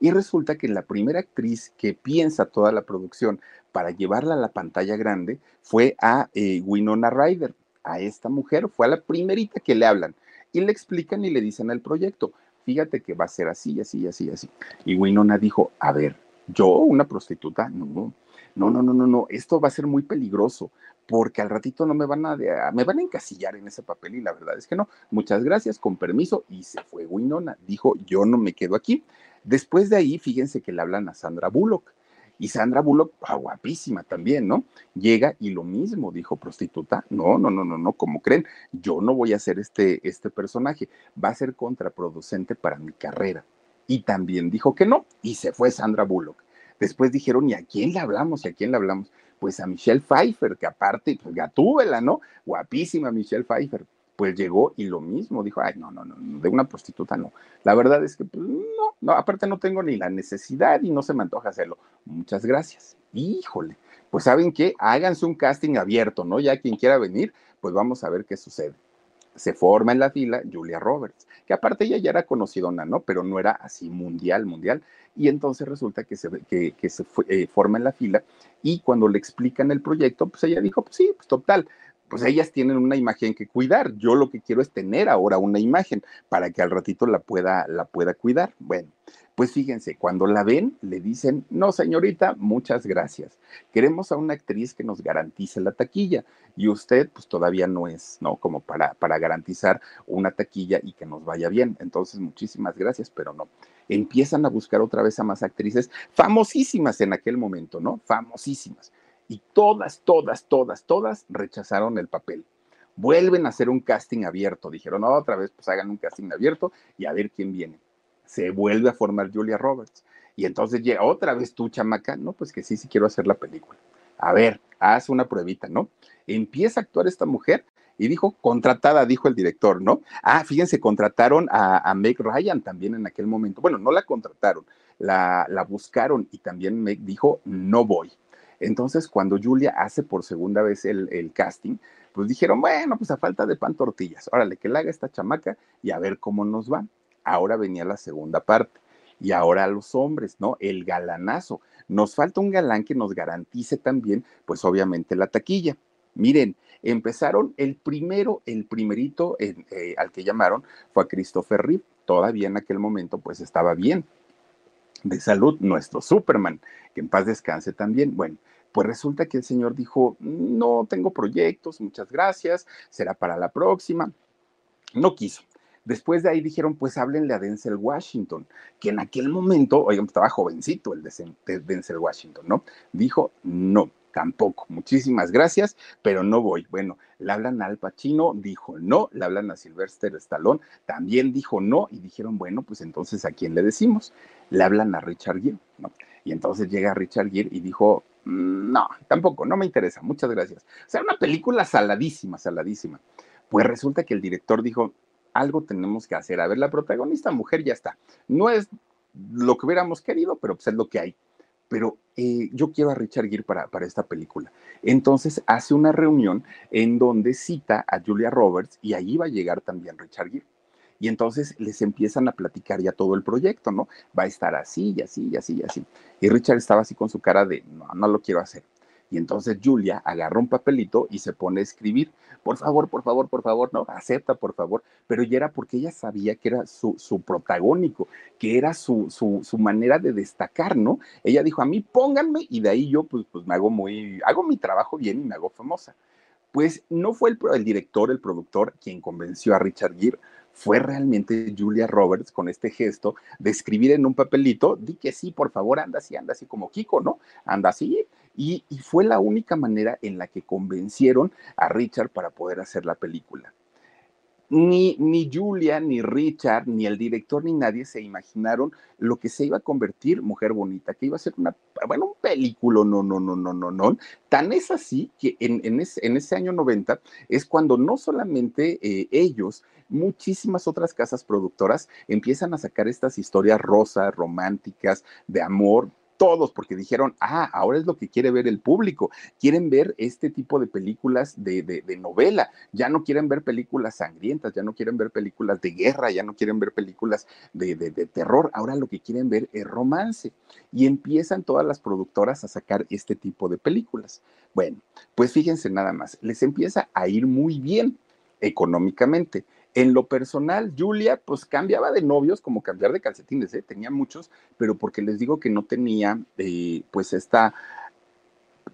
Y resulta que la primera actriz que piensa toda la producción para llevarla a la pantalla grande fue a eh, Winona Ryder, a esta mujer, fue a la primerita que le hablan y le explican y le dicen el proyecto. Fíjate que va a ser así, así, así, así. Y Winona dijo, a ver, yo, una prostituta, no, no, no, no, no, no, esto va a ser muy peligroso porque al ratito no me van a, me van a encasillar en ese papel y la verdad es que no. Muchas gracias, con permiso, y se fue Winona. Dijo, yo no me quedo aquí. Después de ahí, fíjense que le hablan a Sandra Bullock. Y Sandra Bullock, ah, guapísima también, ¿no? Llega y lo mismo, dijo prostituta. No, no, no, no, no, como creen, yo no voy a hacer este, este personaje. Va a ser contraproducente para mi carrera. Y también dijo que no, y se fue Sandra Bullock. Después dijeron, ¿y a quién le hablamos? ¿Y a quién le hablamos? Pues a Michelle Pfeiffer, que aparte, pues gatúbela, ¿no? Guapísima Michelle Pfeiffer. Pues llegó y lo mismo, dijo, ay, no, no, no, de una prostituta no. La verdad es que, pues, no, no, aparte no tengo ni la necesidad y no se me antoja hacerlo. Muchas gracias. Híjole, pues saben qué, háganse un casting abierto, ¿no? Ya quien quiera venir, pues vamos a ver qué sucede se forma en la fila Julia Roberts, que aparte ella ya era conocidona, ¿no? Pero no era así mundial, mundial. Y entonces resulta que se, que, que se eh, forma en la fila y cuando le explican el proyecto, pues ella dijo, pues sí, pues total, pues ellas tienen una imagen que cuidar. Yo lo que quiero es tener ahora una imagen para que al ratito la pueda, la pueda cuidar. Bueno, pues fíjense, cuando la ven, le dicen, no, señorita, muchas gracias. Queremos a una actriz que nos garantice la taquilla. Y usted, pues todavía no es, ¿no? Como para, para garantizar una taquilla y que nos vaya bien. Entonces, muchísimas gracias, pero no. Empiezan a buscar otra vez a más actrices famosísimas en aquel momento, ¿no? Famosísimas. Y todas, todas, todas, todas rechazaron el papel vuelven a hacer un casting abierto. Dijeron, otra vez, pues hagan un casting abierto y a ver quién viene se vuelve a formar Julia Roberts. Y entonces llega otra vez tú, chamaca, no, pues que sí, sí quiero hacer la película. A ver, haz una pruebita, ¿no? Empieza a actuar esta mujer y dijo, contratada, dijo el director, ¿no? Ah, fíjense, contrataron a, Meg Ryan también en aquel momento. Bueno, no la contrataron, la, la buscaron y también Meg dijo, no voy. Entonces, cuando Julia hace por segunda vez el, el, casting, pues dijeron, bueno, pues a falta de pan tortillas, órale, que la haga esta chamaca y a ver cómo nos va ahora venía la segunda parte. Y ahora los hombres, ¿no? El galanazo. Nos falta un galán que nos garantice también, pues obviamente la taquilla. Miren, empezaron el primero, el primerito eh, al que llamaron fue a Christopher Reeve. Todavía en aquel momento, pues estaba bien de salud, nuestro Superman, que en paz descanse también. Bueno, pues resulta que el señor dijo, no tengo proyectos, muchas gracias, será para la próxima. No quiso. Después de ahí dijeron, pues háblenle a Denzel Washington, que en aquel momento, oigan, estaba jovencito el de Denzel Washington, ¿no? Dijo, no, tampoco, muchísimas gracias, pero no voy. Bueno, le hablan a Al Pacino, dijo no, le hablan a Sylvester Stallone, también dijo no, y dijeron, bueno, pues entonces, ¿a quién le decimos? Le hablan a Richard Gere, ¿no? Y entonces llega Richard Gere y dijo, mm, no, tampoco, no me interesa, muchas gracias. O sea, una película saladísima, saladísima. Pues resulta que el director dijo, algo tenemos que hacer. A ver, la protagonista mujer ya está. No es lo que hubiéramos querido, pero pues es lo que hay. Pero eh, yo quiero a Richard Gere para, para esta película. Entonces hace una reunión en donde cita a Julia Roberts y ahí va a llegar también Richard Gere. Y entonces les empiezan a platicar ya todo el proyecto, ¿no? Va a estar así y así y así y así. Y Richard estaba así con su cara de, no, no lo quiero hacer. Y entonces Julia agarra un papelito y se pone a escribir, por favor, por favor, por favor, no, acepta, por favor. Pero ya era porque ella sabía que era su, su protagónico, que era su, su, su, manera de destacar, ¿no? Ella dijo, a mí pónganme y de ahí yo pues, pues me hago muy, hago mi trabajo bien y me hago famosa. Pues no fue el, el director, el productor, quien convenció a Richard Gere, fue realmente Julia Roberts con este gesto de escribir en un papelito, di que sí, por favor, anda así, anda así como Kiko, ¿no? Anda así. Y, fue la única manera en la que convencieron a Richard para poder hacer la película. ni, ni Julia, ni Richard, ni el director, ni nadie se imaginaron lo que se iba a convertir Mujer Bonita, que iba a ser una, bueno, un película, no, no, no, no, no, no. Tan es así que en, en, ese, en ese, año 90 es cuando no solamente eh, ellos, muchísimas otras casas productoras empiezan a sacar estas historias rosas, románticas, de amor, todos, porque dijeron, ah, ahora es lo que quiere ver el público. Quieren ver este tipo de películas de, de, novela. Ya no quieren ver películas sangrientas, ya no quieren ver películas de guerra, ya no quieren ver películas de, de terror. Ahora lo que quieren ver es romance. Y empiezan todas las productoras a sacar este tipo de películas. Bueno, pues fíjense nada más, les empieza a ir muy bien económicamente. En lo personal, Julia, pues cambiaba de novios como cambiar de calcetines, ¿eh? tenía muchos, pero porque les digo que no tenía, eh, pues esta,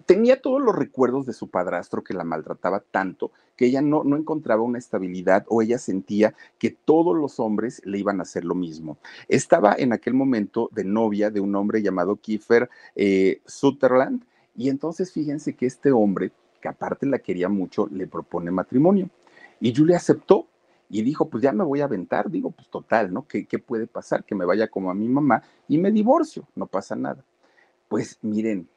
tenía todos los recuerdos de su padrastro que la maltrataba tanto que ella no, no encontraba una estabilidad o ella sentía que todos los hombres le iban a hacer lo mismo. Estaba en aquel momento de novia de un hombre llamado Kiefer eh, Sutherland y entonces fíjense que este hombre, que aparte la quería mucho, le propone matrimonio. Y Julia aceptó y dijo, pues ya me voy a aventar, digo, pues total, ¿no? ¿Qué, ¿Qué, puede pasar? Que me vaya como a mi mamá y me divorcio, no pasa nada. Pues miren,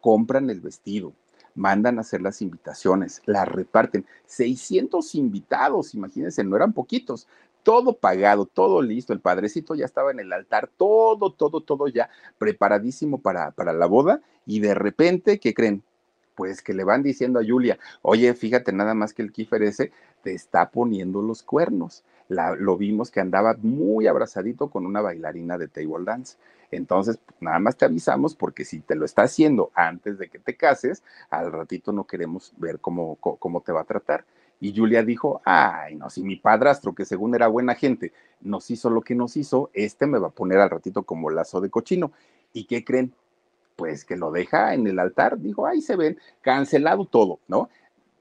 compran el vestido, mandan a hacer las invitaciones, las reparten. 600 invitados, imagínense, no eran poquitos. Todo pagado, todo listo, el padrecito ya estaba en el altar, todo, todo, todo ya preparadísimo para, para la boda y de repente, ¿qué creen? pues que le van diciendo a Julia, oye, fíjate nada más que el Kiefer ese te está poniendo los cuernos. Lo vimos que andaba muy abrazadito con una bailarina de table dance. Entonces, nada más te avisamos porque si te lo está haciendo antes de que te cases, al ratito no queremos ver cómo, cómo te va a tratar. Y Julia dijo, ay, no, si mi padrastro, que según era buena gente, nos hizo lo que nos hizo, este me va a poner al ratito como lazo de cochino. ¿Y qué creen? pues que lo deja en el altar, dijo, ahí se ven, cancelado todo, ¿no?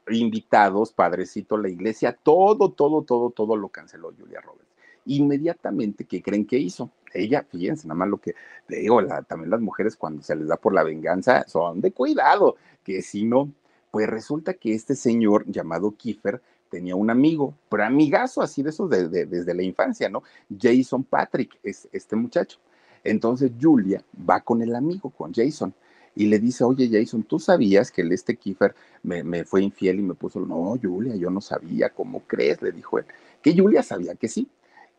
Invitados, padrecito, la iglesia, todo, todo, todo, todo lo canceló Julia Roberts. Inmediatamente, ¿qué creen que hizo? Ella, fíjense, nada más lo que digo, también las mujeres cuando se les da por la venganza son de cuidado, que si no, pues resulta que este señor llamado Kiefer tenía un amigo, pero amigazo así de esos desde la infancia, ¿no? Jason Patrick, es este muchacho. Entonces Julia va con el amigo, con Jason, y le dice, oye Jason, ¿tú sabías que el este Kiefer me, fue infiel y me puso, no, Julia, yo no sabía, ¿cómo crees? Le dijo él, que Julia sabía que sí.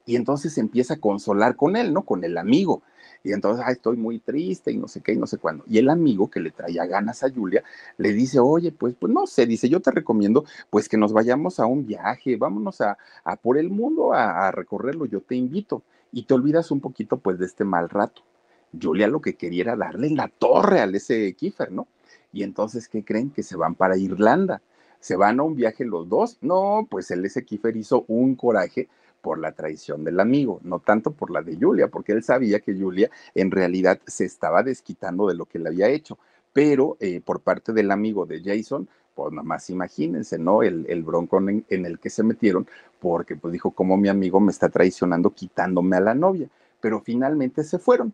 Y entonces empieza a consolar con él, ¿no? Con el amigo. Y entonces, ay, estoy muy triste y no sé qué y no sé cuándo. Y el amigo que le traía ganas a Julia le dice, oye, pues, pues no sé, dice, yo te recomiendo pues que nos vayamos a un viaje, vámonos a, por el mundo a, a recorrerlo, yo te invito y te olvidas un poquito pues de este mal rato. Julia lo que quería era darle la torre al ese Kiefer, ¿no? Y entonces, ¿qué creen? Que se van para Irlanda. ¿Se van a un viaje los dos? No, pues el ese Kiefer hizo un coraje por la traición del amigo, no tanto por la de Julia, porque él sabía que Julia en realidad se estaba desquitando de lo que le había hecho, pero eh, por parte del amigo de Jason, pues nomás imagínense, ¿no? El, el bronco en, el que se metieron, porque pues dijo, como mi amigo me está traicionando quitándome a la novia, pero finalmente se fueron.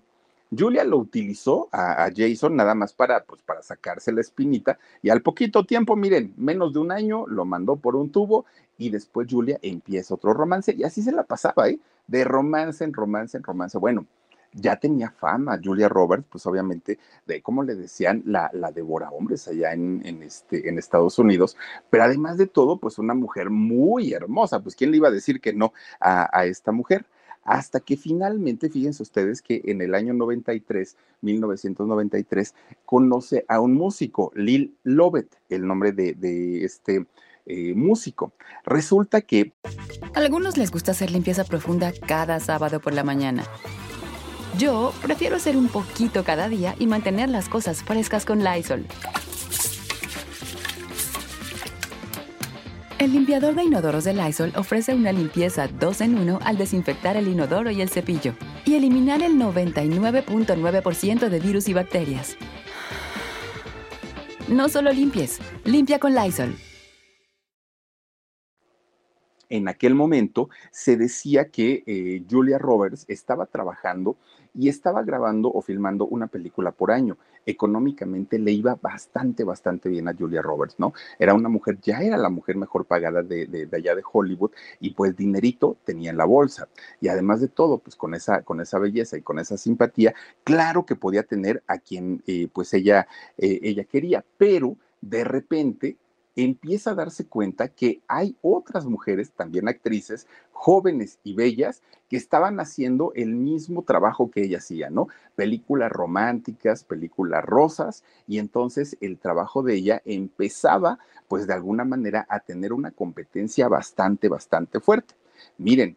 Julia lo utilizó a, Jason nada más para, pues, para sacarse la espinita y al poquito tiempo, miren, menos de un año lo mandó por un tubo y después Julia empieza otro romance y así se la pasaba, ¿eh? De romance en romance en romance. Bueno, ya tenía fama Julia Roberts, pues obviamente, de cómo le decían, la, la devora hombres allá en, este, en Estados Unidos, pero además de todo, pues una mujer muy hermosa, pues ¿quién le iba a decir que no a, a esta mujer? Hasta que finalmente, fíjense ustedes que en el año 93, 1993, conoce a un músico, Lil Lovett, el nombre de, este eh, músico. Resulta que... A algunos les gusta hacer limpieza profunda cada sábado por la mañana. Yo prefiero hacer un poquito cada día y mantener las cosas frescas con Lysol. El limpiador de inodoros de Lysol ofrece una limpieza 2 en 1 al desinfectar el inodoro y el cepillo y eliminar el 99.9% de virus y bacterias. No solo limpies, limpia con Lysol. en aquel momento se decía que eh, Julia Roberts estaba trabajando y estaba grabando o filmando una película por año. Económicamente le iba bastante, bastante bien a Julia Roberts, ¿no? Era una mujer, ya era la mujer mejor pagada de, de, allá de Hollywood y pues dinerito tenía en la bolsa. Y además de todo, pues con esa, con esa belleza y con esa simpatía, claro que podía tener a quien eh, pues ella, eh, ella quería, pero de repente empieza a darse cuenta que hay otras mujeres, también actrices, jóvenes y bellas, que estaban haciendo el mismo trabajo que ella hacía, ¿no? Películas románticas, películas rosas, y entonces el trabajo de ella empezaba, pues de alguna manera, a tener una competencia bastante, bastante fuerte. Miren,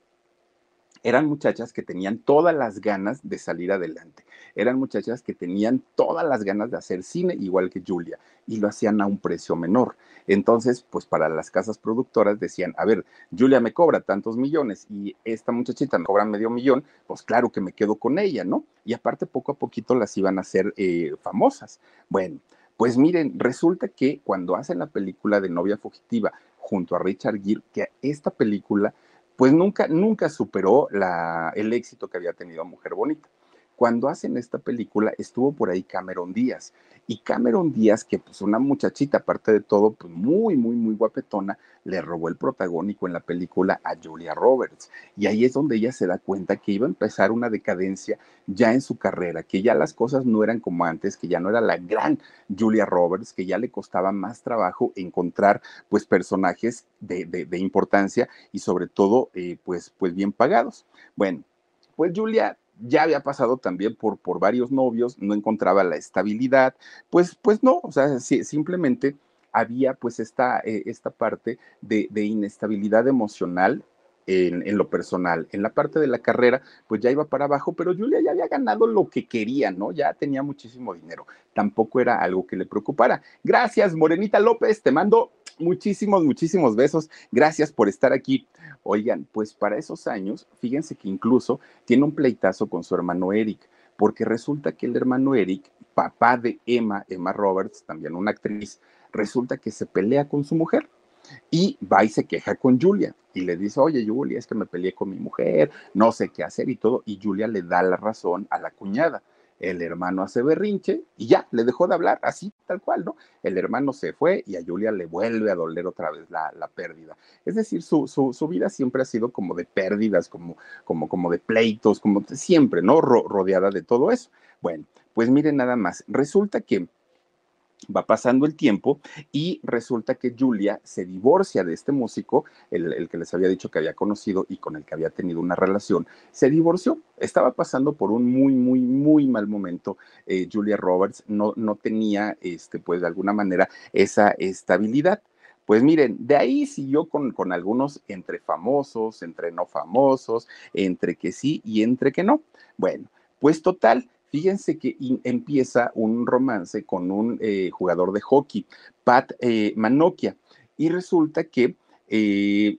eran muchachas que tenían todas las ganas de salir adelante. Eran muchachas que tenían todas las ganas de hacer cine, igual que Julia, y lo hacían a un precio menor. Entonces, pues para las casas productoras decían, a ver, Julia me cobra tantos millones y esta muchachita me cobra medio millón, pues claro que me quedo con ella, ¿no? Y aparte, poco a poquito las iban a hacer eh, famosas. Bueno, pues miren, resulta que cuando hacen la película de Novia Fugitiva junto a Richard Gere, que esta película pues nunca, nunca superó la, el éxito que había tenido Mujer Bonita. Cuando hacen esta película estuvo por ahí Cameron Díaz y Cameron Díaz, que pues una muchachita, aparte de todo, pues muy, muy, muy guapetona, le robó el protagónico en la película a Julia Roberts. Y ahí es donde ella se da cuenta que iba a empezar una decadencia ya en su carrera, que ya las cosas no eran como antes, que ya no era la gran Julia Roberts, que ya le costaba más trabajo encontrar pues personajes de, de, importancia y sobre todo eh, pues, pues bien pagados. Bueno, pues Julia ya había pasado también por, por varios novios, no encontraba la estabilidad, pues, pues no, o sea, simplemente había pues esta, eh, esta parte de, inestabilidad emocional en, en, lo personal. En la parte de la carrera, pues ya iba para abajo, pero Julia ya había ganado lo que quería, ¿no? Ya tenía muchísimo dinero. Tampoco era algo que le preocupara. Gracias, Morenita López, te mando muchísimos, muchísimos besos. Gracias por estar aquí. Oigan, pues para esos años, fíjense que incluso tiene un pleitazo con su hermano Eric, porque resulta que el hermano Eric, papá de Emma, Emma Roberts, también una actriz, resulta que se pelea con su mujer y va y se queja con Julia y le dice, oye Julia, es que me peleé con mi mujer, no sé qué hacer y todo, y Julia le da la razón a la cuñada. El hermano hace berrinche y ya, le dejó de hablar, así tal cual, ¿no? El hermano se fue y a Julia le vuelve a doler otra vez la, la pérdida. Es decir, su, su, su, vida siempre ha sido como de pérdidas, como, como, como de pleitos, como siempre, ¿no? rodeada de todo eso. Bueno, pues miren nada más, resulta que va pasando el tiempo y resulta que Julia se divorcia de este músico, el, que les había dicho que había conocido y con el que había tenido una relación, se divorció. Estaba pasando por un muy, muy, muy mal momento. Eh, Julia Roberts no, no tenía, este, pues de alguna manera, esa estabilidad. Pues miren, de ahí siguió con, con algunos entre famosos, entre no famosos, entre que sí y entre que no. Bueno, pues total, Fíjense que empieza un romance con un eh, jugador de hockey, Pat eh, Manokia, y resulta que, eh,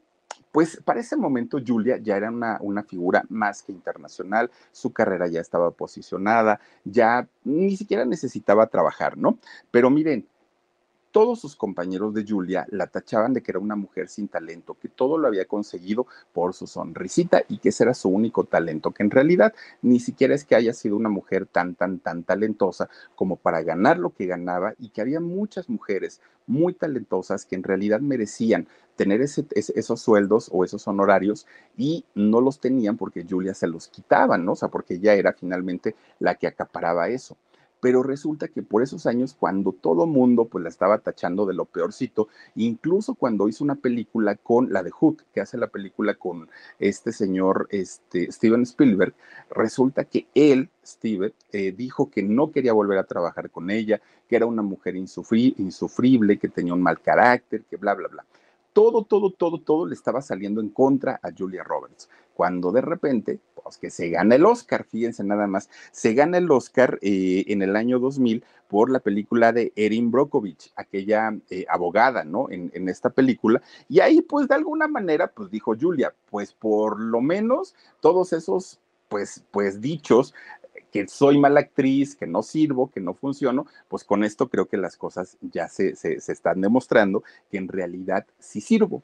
pues para ese momento Julia ya era una, una figura más que internacional, su carrera ya estaba posicionada, ya ni siquiera necesitaba trabajar, ¿no? Pero miren, todos sus compañeros de Julia la tachaban de que era una mujer sin talento, que todo lo había conseguido por su sonrisita y que ese era su único talento, que en realidad ni siquiera es que haya sido una mujer tan, tan, tan talentosa como para ganar lo que ganaba y que había muchas mujeres muy talentosas que en realidad merecían tener esos sueldos o esos honorarios y no los tenían porque Julia se los quitaba, ¿no? O sea, porque ella era finalmente la que acaparaba eso pero resulta que por esos años, cuando todo mundo pues la estaba tachando de lo peorcito, incluso cuando hizo una película con la de Hook, que hace la película con este señor este, Steven Spielberg, resulta que él, Steven, eh, dijo que no quería volver a trabajar con ella, que era una mujer insufrible, que tenía un mal carácter, que bla, bla, bla todo, todo, todo, todo le estaba saliendo en contra a Julia Roberts. Cuando de repente, pues que se gana el Oscar, fíjense nada más, se gana el Oscar eh, en el año 2000 por la película de Erin Brockovich, aquella eh, abogada, ¿no? En, esta película. Y ahí, pues de alguna manera, pues dijo Julia, pues por lo menos todos esos pues, pues dichos que soy mala actriz, que no sirvo, que no funciono, pues con esto creo que las cosas ya se, se, están demostrando que en realidad sí sirvo.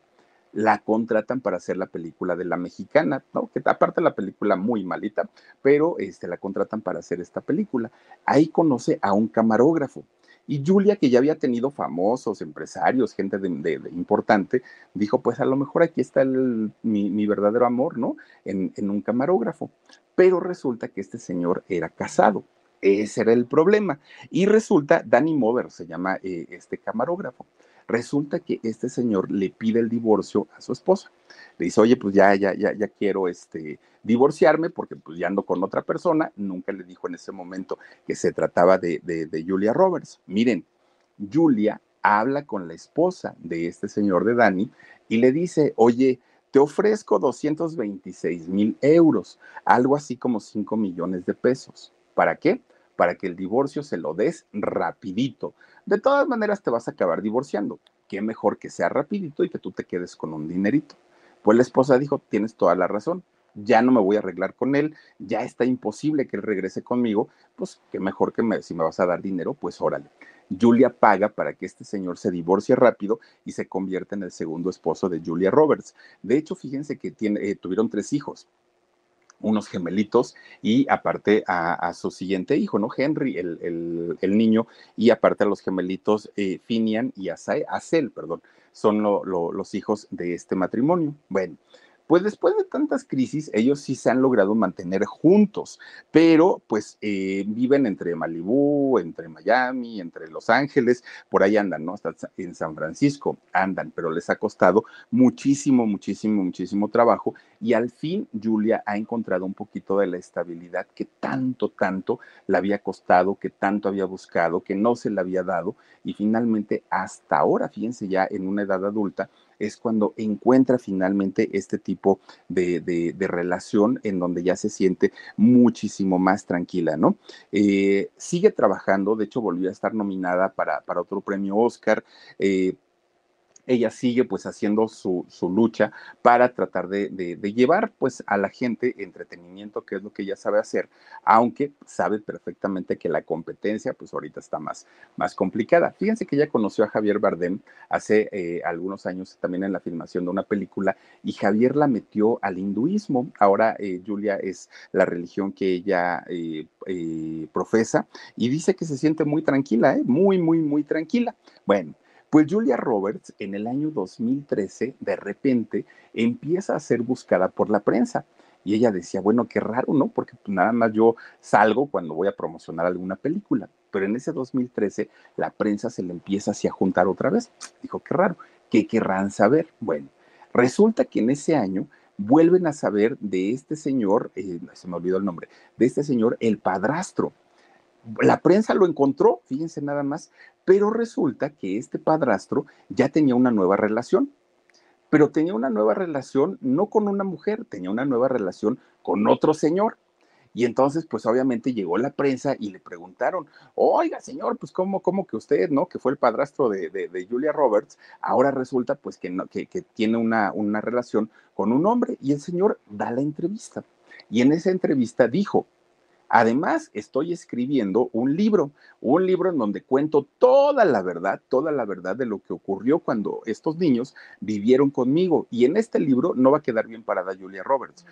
La contratan para hacer la película de la mexicana, ¿no? Que aparte la película muy malita, pero este, la contratan para hacer esta película. Ahí conoce a un camarógrafo. Y Julia, que ya había tenido famosos, empresarios, gente de, importante, dijo, pues a lo mejor aquí está mi, verdadero amor, ¿no? En, en, un camarógrafo. Pero resulta que este señor era casado. Ese era el problema. Y resulta, Danny Mover se llama eh, este camarógrafo. Resulta que este señor le pide el divorcio a su esposa. Le dice, oye, pues ya, ya, ya, ya quiero este, divorciarme porque pues ya ando con otra persona. Nunca le dijo en ese momento que se trataba de, de, Julia Roberts. Miren, Julia habla con la esposa de este señor de Danny y le dice, oye, te ofrezco 226 mil euros, algo así como 5 millones de pesos. ¿Para qué? Para que el divorcio se lo des rapidito. De todas maneras te vas a acabar divorciando. Qué mejor que sea rapidito y que tú te quedes con un dinerito. Pues la esposa dijo, tienes toda la razón, ya no me voy a arreglar con él, ya está imposible que él regrese conmigo, pues qué mejor que me, si me vas a dar dinero, pues órale. Julia paga para que este señor se divorcie rápido y se convierta en el segundo esposo de Julia Roberts. De hecho, fíjense que eh, tuvieron tres hijos unos gemelitos y aparte a, su siguiente hijo, ¿no? Henry, el, niño, y aparte a los gemelitos eh, Finian y Acel, perdón, son los hijos de este matrimonio. Bueno, pues después de tantas crisis, ellos sí se han logrado mantener juntos, pero pues eh, viven entre Malibú, entre Miami, entre Los Ángeles, por ahí andan, ¿no? Hasta en San Francisco andan, pero les ha costado muchísimo, muchísimo, muchísimo trabajo y al fin Julia ha encontrado un poquito de la estabilidad que tanto, tanto le había costado, que tanto había buscado, que no se le había dado y finalmente hasta ahora, fíjense ya en una edad adulta, es cuando encuentra finalmente este tipo de, relación en donde ya se siente muchísimo más tranquila, ¿no? Eh, sigue trabajando, de hecho volvió a estar nominada para, para otro premio Oscar. Eh, ella sigue pues haciendo su, lucha para tratar de, llevar pues a la gente entretenimiento, que es lo que ella sabe hacer, aunque sabe perfectamente que la competencia pues ahorita está más, más complicada. Fíjense que ella conoció a Javier Bardem hace eh, algunos años también en la filmación de una película y Javier la metió al hinduismo. Ahora eh, Julia es la religión que ella eh, profesa y dice que se siente muy tranquila, muy, muy, muy tranquila. Bueno, pues Julia Roberts en el año 2013 de repente empieza a ser buscada por la prensa. Y ella decía, bueno, qué raro, ¿no? Porque pues, nada más yo salgo cuando voy a promocionar alguna película. Pero en ese 2013 la prensa se le empieza así a juntar otra vez. Dijo, qué raro, ¿qué querrán saber? Bueno, resulta que en ese año vuelven a saber de este señor, eh, se me olvidó el nombre, de este señor, el padrastro. La prensa lo encontró, fíjense nada más, pero resulta que este padrastro ya tenía una nueva relación, pero tenía una nueva relación no con una mujer, tenía una nueva relación con otro señor. Y entonces, pues obviamente llegó la prensa y le preguntaron, oiga, señor, pues cómo, cómo que usted, ¿no? Que fue el padrastro de, Julia Roberts, ahora resulta pues que, no, que, que tiene una, una relación con un hombre. Y el señor da la entrevista. Y en esa entrevista dijo, Además, estoy escribiendo un libro, un libro en donde cuento toda la verdad, toda la verdad de lo que ocurrió cuando estos niños vivieron conmigo. Y en este libro no va a quedar bien parada Julia Roberts.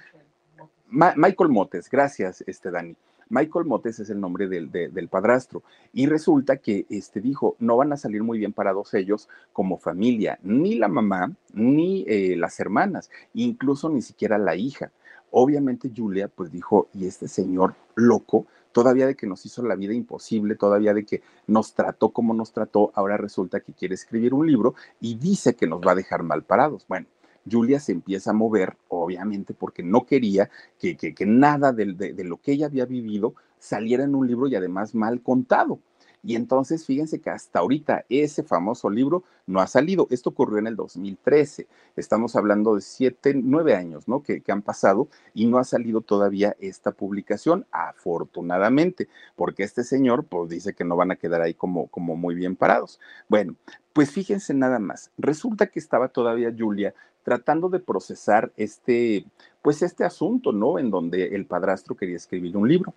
Michael Motes, gracias, este Dani. Michael Motes es el nombre del, del, padrastro. Y resulta que este dijo, no van a salir muy bien parados ellos como familia, ni la mamá, ni eh, las hermanas, incluso ni siquiera la hija. Obviamente Julia pues dijo, y este señor loco, todavía de que nos hizo la vida imposible, todavía de que nos trató como nos trató, ahora resulta que quiere escribir un libro y dice que nos va a dejar mal parados. Bueno, Julia se empieza a mover, obviamente, porque no quería que, nada de, lo que ella había vivido saliera en un libro y además mal contado. Y entonces, fíjense que hasta ahorita ese famoso libro no ha salido. Esto ocurrió en el 2013. Estamos hablando de siete, nueve años, ¿no? Que, han pasado y no ha salido todavía esta publicación, afortunadamente, porque este señor, pues dice que no van a quedar ahí como, como muy bien parados. Bueno, pues fíjense nada más. Resulta que estaba todavía Julia tratando de procesar este, pues este asunto, ¿no? En donde el padrastro quería escribir un libro.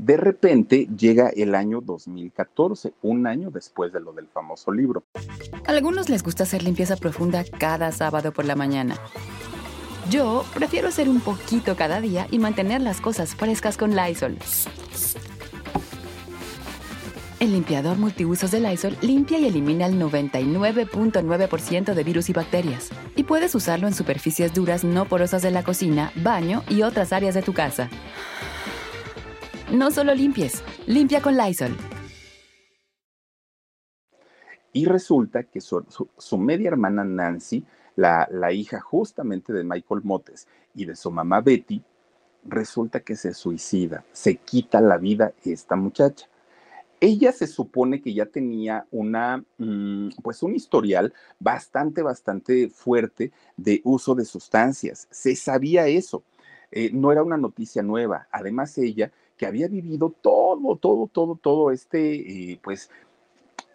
De repente llega el año 2014, un año después de lo del famoso libro. A algunos les gusta hacer limpieza profunda cada sábado por la mañana. Yo prefiero hacer un poquito cada día y mantener las cosas frescas con Lysol. El limpiador multiusos de Lysol limpia y elimina el 99.9% de virus y bacterias. Y puedes usarlo en superficies duras no porosas de la cocina, baño y otras áreas de tu casa. No solo limpies, limpia con Lysol. Y resulta que su, media hermana Nancy, la, la hija justamente de Michael Motes y de su mamá Betty, resulta que se suicida, se quita la vida esta muchacha. Ella se supone que ya tenía una, mm, pues un historial bastante, bastante fuerte de uso de sustancias. Se sabía eso. Eh, no era una noticia nueva. Además, ella que había vivido todo, todo, todo, todo este, eh, pues,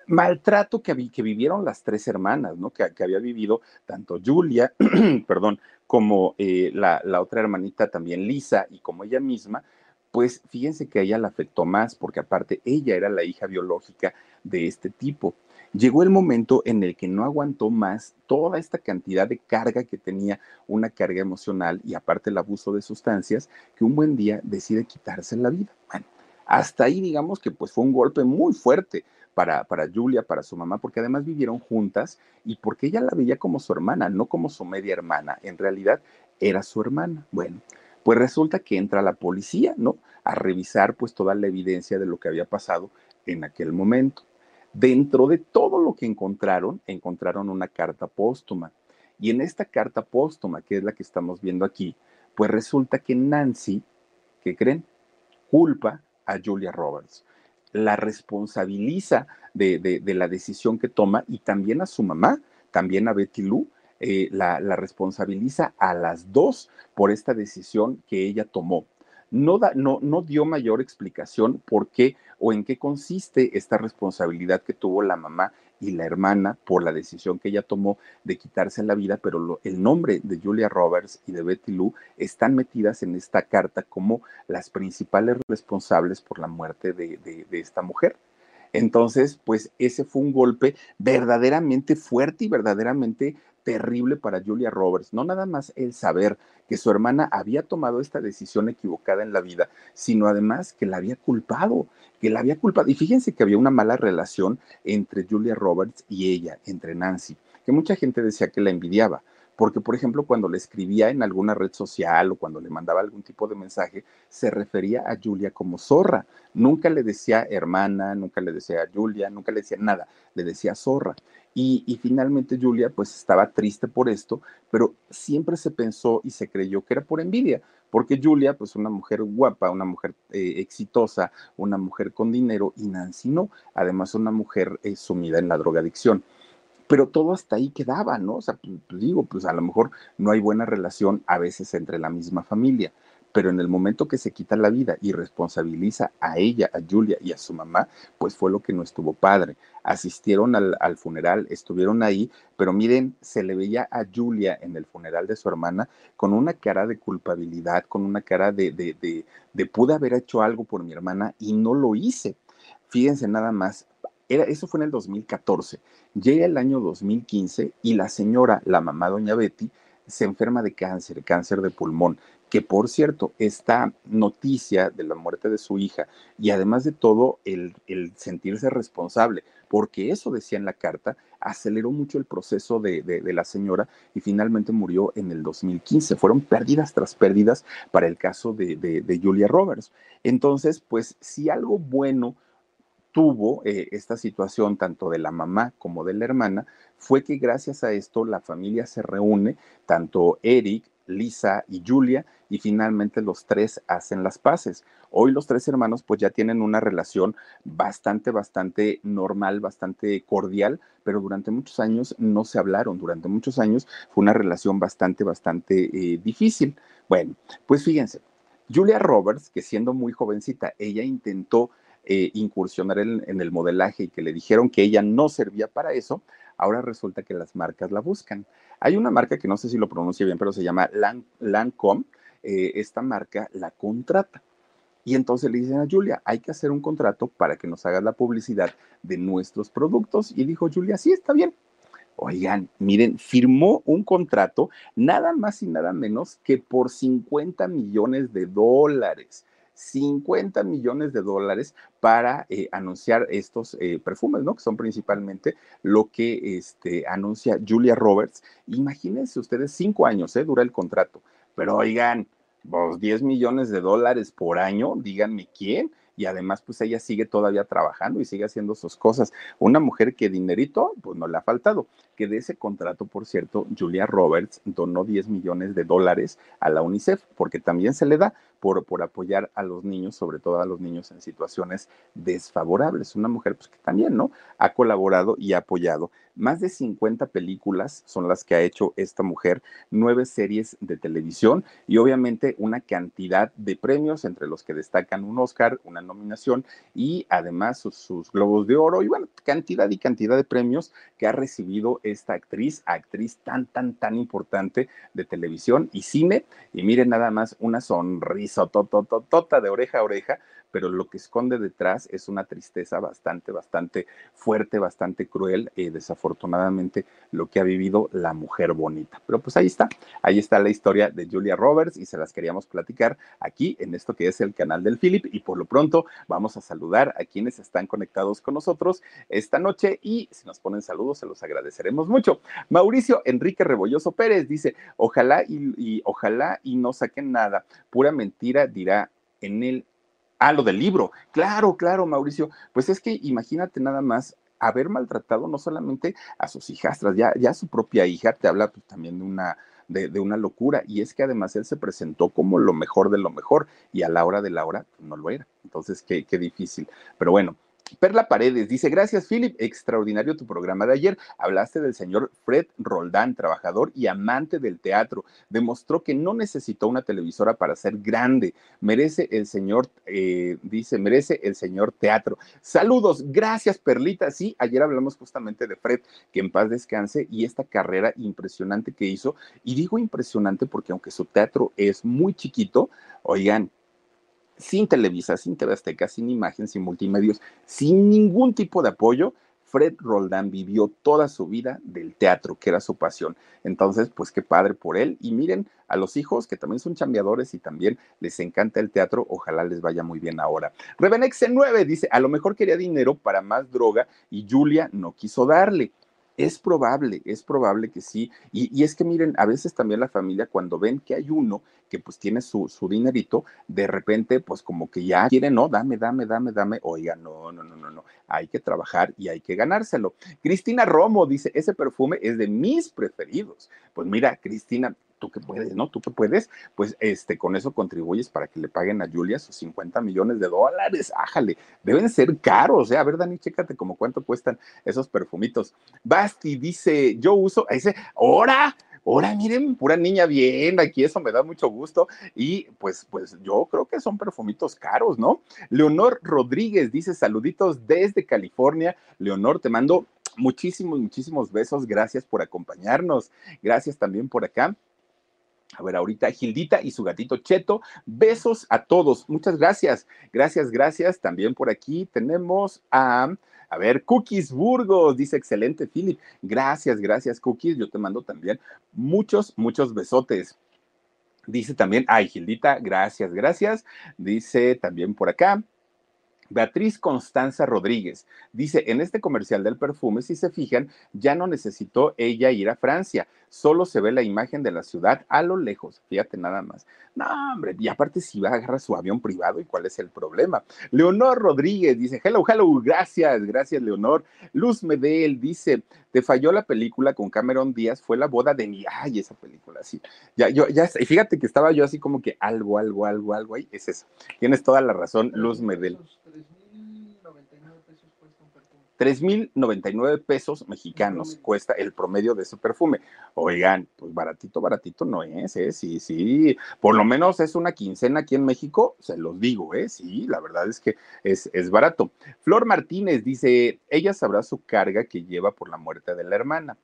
maltrato que, vivieron las tres hermanas, ¿no? Que, había vivido tanto Julia, perdón, como eh, la, la, otra hermanita también Lisa y como ella misma, pues fíjense que a ella la afectó más porque aparte ella era la hija biológica de este tipo. Llegó el momento en el que no aguantó más toda esta cantidad de carga que tenía, una carga emocional y aparte el abuso de sustancias, que un buen día decide quitarse la vida. Bueno, hasta ahí digamos que pues fue un golpe muy fuerte para, para Julia, para su mamá, porque además vivieron juntas y porque ella la veía como su hermana, no como su media hermana. En realidad era su hermana. Bueno, pues resulta que entra la policía, ¿no? A revisar pues toda la evidencia de lo que había pasado en aquel momento. Dentro de todo lo que encontraron, encontraron una carta póstuma. Y en esta carta póstuma, que es la que estamos viendo aquí, pues resulta que Nancy, ¿qué creen? Culpa a Julia Roberts. La responsabiliza de, la decisión que toma y también a su mamá, también a Betty Lou, eh, la, responsabiliza a las dos por esta decisión que ella tomó. No, no, no, dio mayor explicación por qué o en qué consiste esta responsabilidad que tuvo la mamá y la hermana por la decisión que ella tomó de quitarse la vida, pero el nombre de Julia Roberts y de Betty Lou están metidas en esta carta como las principales responsables por la muerte de, de esta mujer. Entonces, pues ese fue un golpe verdaderamente fuerte y verdaderamente terrible para Julia Roberts, no nada más el saber que su hermana había tomado esta decisión equivocada en la vida, sino además que la había culpado, que la había culpado. Y fíjense que había una mala relación entre Julia Roberts y ella, entre Nancy, que mucha gente decía que la envidiaba porque por ejemplo cuando le escribía en alguna red social o cuando le mandaba algún tipo de mensaje, se refería a Julia como zorra. Nunca le decía hermana, nunca le decía Julia, nunca le decía nada, le decía zorra. Y, finalmente Julia pues estaba triste por esto, pero siempre se pensó y se creyó que era por envidia, porque Julia pues una mujer guapa, una mujer eh, exitosa, una mujer con dinero y Nancy no, además una mujer eh, sumida en la drogadicción pero todo hasta ahí quedaba, ¿no? O sea, pues, digo, pues a lo mejor no hay buena relación a veces entre la misma familia, pero en el momento que se quita la vida y responsabiliza a ella, a Julia y a su mamá, pues fue lo que no estuvo padre. Asistieron al, funeral, estuvieron ahí, pero miren, se le veía a Julia en el funeral de su hermana con una cara de culpabilidad, con una cara de, de, de, de pude haber hecho algo por mi hermana y no lo hice. Fíjense nada más, eso fue en el 2014. Llega el año 2015 y la señora, la mamá doña Betty, se enferma de cáncer, cáncer de pulmón, que por cierto, esta noticia de la muerte de su hija y además de todo el, sentirse responsable, porque eso decía en la carta, aceleró mucho el proceso de, la señora y finalmente murió en el 2015. Fueron pérdidas tras pérdidas para el caso de, de Julia Roberts. Entonces, pues si algo bueno tuvo eh, esta situación tanto de la mamá como de la hermana fue que gracias a esto la familia se reúne, tanto Eric, Lisa y Julia, y finalmente los tres hacen las paces. Hoy los tres hermanos pues ya tienen una relación bastante, bastante normal, bastante cordial, pero durante muchos años no se hablaron, durante muchos años fue una relación bastante, bastante eh, difícil. Bueno, pues fíjense, Julia Roberts, que siendo muy jovencita, ella intentó eh, incursionar en, el modelaje y que le dijeron que ella no servía para eso, ahora resulta que las marcas la buscan. Hay una marca que no sé si lo pronuncie bien, pero se llama Lancome. Eh, esta marca la contrata. Y entonces le dicen a Julia, hay que hacer un contrato para que nos hagas la publicidad de nuestros productos. Y dijo Julia, sí, está bien. Oigan, miren, firmó un contrato nada más y nada menos que por 50 millones de dólares. 50 millones de dólares para eh, anunciar estos eh, perfumes, ¿no? Que son principalmente lo que este, anuncia Julia Roberts. Imagínense ustedes, cinco años, ¿eh? Dura el contrato. Pero oigan, vos 10 millones de dólares por año, díganme quién y además pues ella sigue todavía trabajando y sigue haciendo sus cosas. Una mujer que dinerito pues no le ha faltado, que de ese contrato, por cierto, Julia Roberts donó 10 millones de dólares a la UNICEF, porque también se le da por, por apoyar a los niños, sobre todo a los niños en situaciones desfavorables. Una mujer pues, que también, ¿no? Ha colaborado y ha apoyado. Más de 50 películas son las que ha hecho esta mujer, nueve series de televisión y obviamente una cantidad de premios, entre los que destacan un Oscar, una nominación y además sus, sus globos de oro y bueno, cantidad y cantidad de premios que ha recibido esta actriz, actriz tan, tan, tan importante de televisión y cine. Y miren nada más una sonrisa totototota de oreja a oreja, pero lo que esconde detrás es una tristeza bastante, bastante fuerte, bastante cruel, y desafortunadamente lo que ha vivido la mujer bonita. Pero pues ahí está, ahí está la historia de Julia Roberts y se las queríamos platicar aquí en esto que es el canal del Philip y por lo pronto vamos a saludar a quienes están conectados con nosotros esta noche y si nos ponen saludos se los agradeceremos mucho. Mauricio Enrique Rebolloso Pérez dice, ojalá y, y ojalá y no saquen nada, pura mentira dirá en el Ah, lo del libro. Claro, claro, Mauricio. Pues es que imagínate nada más haber maltratado no solamente a sus hijastras, ya, ya su propia hija te habla pues, también de una, de, de, una locura. Y es que además él se presentó como lo mejor de lo mejor y a la hora de la hora pues, no lo era. Entonces, qué, qué difícil. Pero bueno, Perla Paredes dice, gracias Philip, extraordinario tu programa de ayer. Hablaste del señor Fred Roldán, trabajador y amante del teatro. Demostró que no necesitó una televisora para ser grande. Merece el señor, eh, dice, merece el señor teatro. Saludos, gracias Perlita. Sí, ayer hablamos justamente de Fred, que en paz descanse y esta carrera impresionante que hizo. Y digo impresionante porque aunque su teatro es muy chiquito, oigan, sin Televisa, sin TV Azteca, sin imagen, sin multimedios, sin ningún tipo de apoyo, Fred Roldán vivió toda su vida del teatro, que era su pasión. Entonces, pues qué padre por él. Y miren a los hijos, que también son chambeadores y también les encanta el teatro, ojalá les vaya muy bien ahora. Revenex 9 dice, a lo mejor quería dinero para más droga y Julia no quiso darle. Es probable, es probable que sí. Y, es que miren, a veces también la familia cuando ven que hay uno pues tiene su, su dinerito, de repente pues como que ya quiere, no, dame, dame, dame, dame. Oiga, no, no, no, no, no. Hay que trabajar y hay que ganárselo. Cristina Romo dice, ese perfume es de mis preferidos. Pues mira, Cristina, tú que puedes, ¿no? Tú que puedes, pues este, con eso contribuyes para que le paguen a Julia sus 50 millones de dólares. Ájale, deben ser caros, ¿eh? A ver, Dani, chécate como cuánto cuestan esos perfumitos. Basti dice, yo uso, dice, ahora, ahora miren, pura niña bien, aquí eso me da mucho gusto. Y pues, pues yo creo que son perfumitos caros, ¿no? Leonor Rodríguez dice, saluditos desde California. Leonor, te mando muchísimos, muchísimos besos. Gracias por acompañarnos. Gracias también por acá. A ver, ahorita Gildita y su gatito Cheto. Besos a todos. Muchas gracias. Gracias, gracias. También por aquí tenemos a, a ver, Cookies Burgos. Dice, excelente, Philip. Gracias, gracias, Cookies. Yo te mando también muchos, muchos besotes. Dice también, ay, Gildita, gracias, gracias. Dice también por acá. Beatriz Constanza Rodríguez dice, en este comercial del perfume, si se fijan, ya no necesitó ella ir a Francia, solo se ve la imagen de la ciudad a lo lejos, fíjate nada más. No, hombre, y aparte si va a agarrar su avión privado, ¿y cuál es el problema? Leonor Rodríguez dice, hello, hello, gracias, gracias Leonor. Luz Medel dice, te falló la película con Cameron Díaz, fue la boda de mi, ay, esa película, sí. Ya, yo, ya, y fíjate que estaba yo así como que algo, algo, algo, algo ahí, es eso. Tienes toda la razón, Luz Medel. 3.099 pesos mexicanos cuesta el promedio de ese perfume. Oigan, pues baratito, baratito no es, ¿eh? Sí, sí, por lo menos es una quincena aquí en México, se los digo, ¿eh? Sí, la verdad es que es, es barato. Flor Martínez dice, ella sabrá su carga que lleva por la muerte de la hermana.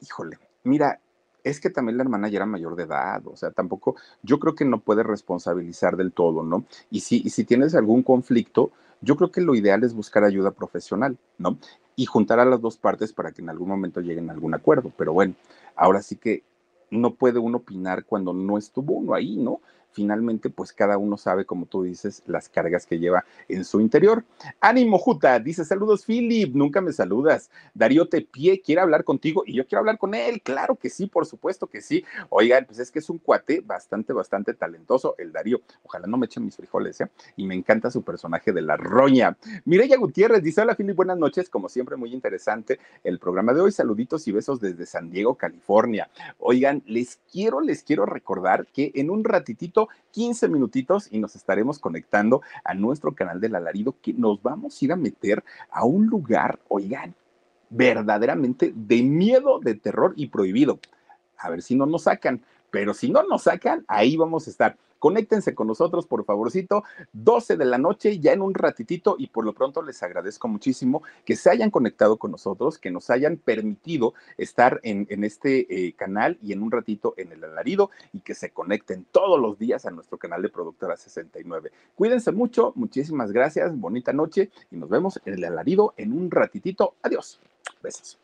Híjole, mira, es que también la hermana ya era mayor de edad, o sea, tampoco, yo creo que no puede responsabilizar del todo, ¿no? Y si, y si tienes algún conflicto, yo creo que lo ideal es buscar ayuda profesional, ¿no? Y juntar a las dos partes para que en algún momento lleguen a algún acuerdo. Pero bueno, ahora sí que no puede uno opinar cuando no estuvo uno ahí, ¿no? Finalmente pues cada uno sabe, como tú dices, las cargas que lleva en su interior. Ánimo, Juta, dice saludos, Philip, nunca me saludas. Darío Tepié quiere hablar contigo y yo quiero hablar con él, claro que sí, por supuesto que sí. Oigan, pues es que es un cuate bastante, bastante talentoso, el Darío. Ojalá no me echen mis frijoles, ¿eh? Y me encanta su personaje de la roña. Mireya Gutiérrez dice, hola, Philip, buenas noches, como siempre, muy interesante el programa de hoy. Saluditos y besos desde San Diego, California. Oigan, les quiero, les quiero recordar que en un ratitito 15 minutitos y nos estaremos conectando a nuestro canal del alarido que nos vamos a ir a meter a un lugar, oigan, verdaderamente de miedo, de terror y prohibido. A ver si no nos sacan, pero si no nos sacan, ahí vamos a estar. Conéctense con nosotros, por favorcito, 12 de la noche, ya en un ratitito, y por lo pronto les agradezco muchísimo que se hayan conectado con nosotros, que nos hayan permitido estar en, este eh, canal y en un ratito en el alarido, y que se conecten todos los días a nuestro canal de Productora 69. Cuídense mucho, muchísimas gracias, bonita noche, y nos vemos en el alarido en un ratitito. Adiós. Besos.